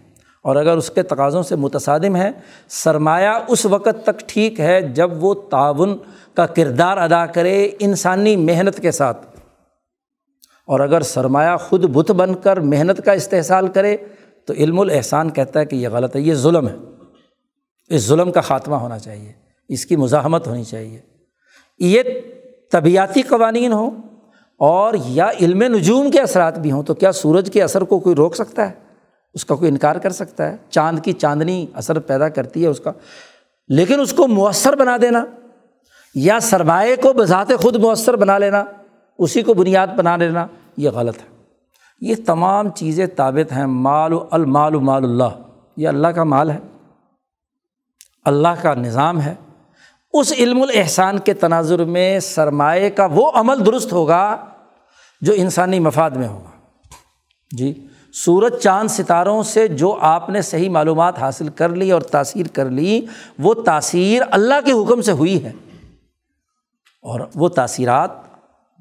اور اگر اس کے تقاضوں سے متصادم ہے سرمایہ اس وقت تک ٹھیک ہے جب وہ تعاون کا کردار ادا کرے انسانی محنت کے ساتھ۔ اور اگر سرمایہ خود بت بن کر محنت کا استحصال کرے تو علم الاحسان کہتا ہے کہ یہ غلط ہے، یہ ظلم ہے۔ اس ظلم کا خاتمہ ہونا چاہیے، اس کی مزاحمت ہونی چاہیے۔ یہ طبیعتی قوانین ہوں اور یا علم نجوم کے اثرات بھی ہوں تو کیا سورج کے اثر کو کوئی روک سکتا ہے؟ اس کا کوئی انکار کر سکتا ہے؟ چاند کی چاندنی اثر پیدا کرتی ہے اس کا، لیکن اس کو مؤثر بنا دینا یا سرمایہ کو بذات خود مؤثر بنا لینا اسی کو بنیاد بنا لینا، یہ غلط ہے۔ یہ تمام چیزیں ثابت ہیں، مال و المال و مال اللہ۔ یہ اللہ کا مال ہے، اللہ کا نظام ہے۔ اس علم الاحسان کے تناظر میں سرمایہ کا وہ عمل درست ہوگا جو انسانی مفاد میں ہوگا۔ جی سورج چاند ستاروں سے جو آپ نے صحیح معلومات حاصل کر لی اور تاثیر کر لی، وہ تاثیر اللہ کے حکم سے ہوئی ہے۔ اور وہ تاثیرات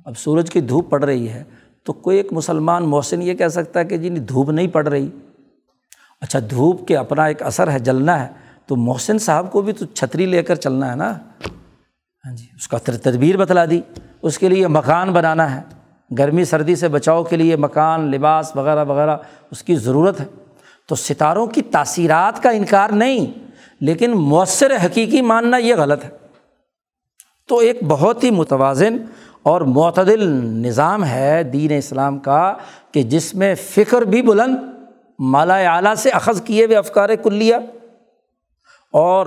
اب سورج کی دھوپ پڑ رہی ہے تو کوئی ایک مسلمان محسن یہ کہہ سکتا ہے کہ جی نہیں، دھوپ نہیں پڑ رہی۔ اچھا دھوپ کے اپنا ایک اثر ہے، جلنا ہے۔ تو محسن صاحب کو بھی تو چھتری لے کر چلنا ہے نا۔ ہاں جی اس کا تدبیر بتلا دی۔ اس کے لیے مکان بنانا ہے۔ گرمی، سردی سے بچاؤ کے لیے مکان، لباس وغیرہ وغیرہ، اس کی ضرورت ہے۔ تو ستاروں کی تاثیرات کا انکار نہیں، لیکن مؤثر حقیقی ماننا یہ غلط ہے۔ تو ایک بہت ہی متوازن اور معتدل نظام ہے دین اسلام کا کہ جس میں فکر بھی بلند، مالا اعلیٰ سے اخذ کیے ہوئے افکار کلیہ اور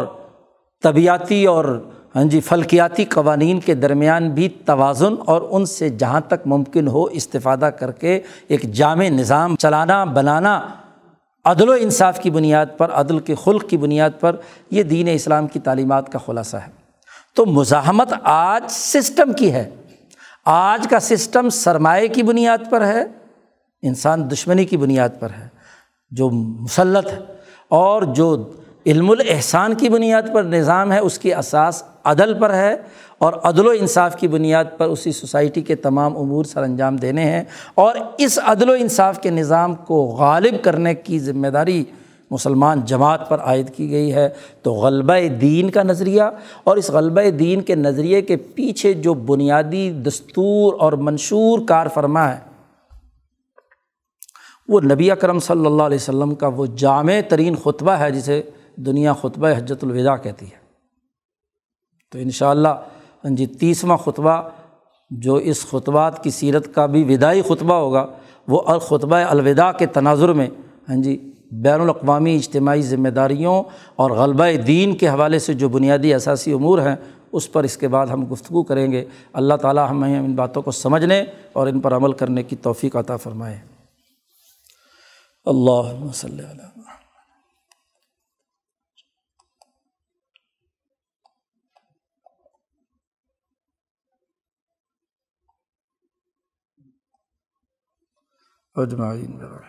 طبیعتی اور ہاں جی فلکیاتی قوانین کے درمیان بھی توازن اور ان سے جہاں تک ممکن ہو استفادہ کر کے ایک جامع نظام چلانا، بنانا، عدل و انصاف کی بنیاد پر، عدل کے خلق کی بنیاد پر یہ دین اسلام کی تعلیمات کا خلاصہ ہے۔ تو مزاحمت آج سسٹم کی ہے۔ آج کا سسٹم سرمایہ کی بنیاد پر ہے، انسان دشمنی کی بنیاد پر ہے۔ جو مسلط ہے اور جو علم الاحسان کی بنیاد پر نظام ہے، اس کی اساس عدل پر ہے اور عدل و انصاف کی بنیاد پر اسی سوسائٹی کے تمام امور سر انجام دینے ہیں۔ اور اس عدل و انصاف کے نظام کو غالب کرنے کی ذمہ داری مسلمان جماعت پر عائد کی گئی ہے، تو غلبہ دین کا نظریہ اور اس غلبہ دین کے نظریے کے پیچھے جو بنیادی دستور اور منشور کار فرما ہے، وہ نبی اکرم صلی اللہ علیہ وسلم کا وہ جامع ترین خطبہ ہے جسے دنیا خطبہ حجت الوداع کہتی ہے۔ تو ان شاء اللہ ہاں جی تیسواں خطبہ جو اس خطبات کی سیرت کا بھی وداعی خطبہ ہوگا، وہ الخطبہ الوداع کے تناظر میں ہاں جی بین الاقوامی اجتماعی ذمہ داریوں اور غلبہ دین کے حوالے سے جو بنیادی اثاثی امور ہیں، اس پر اس کے بعد ہم گفتگو کریں گے۔ اللہ تعالیٰ ہمیں ان باتوں کو سمجھنے اور ان پر عمل کرنے کی توفیق عطا فرمائے۔ اللہ وسلم اجمعین۔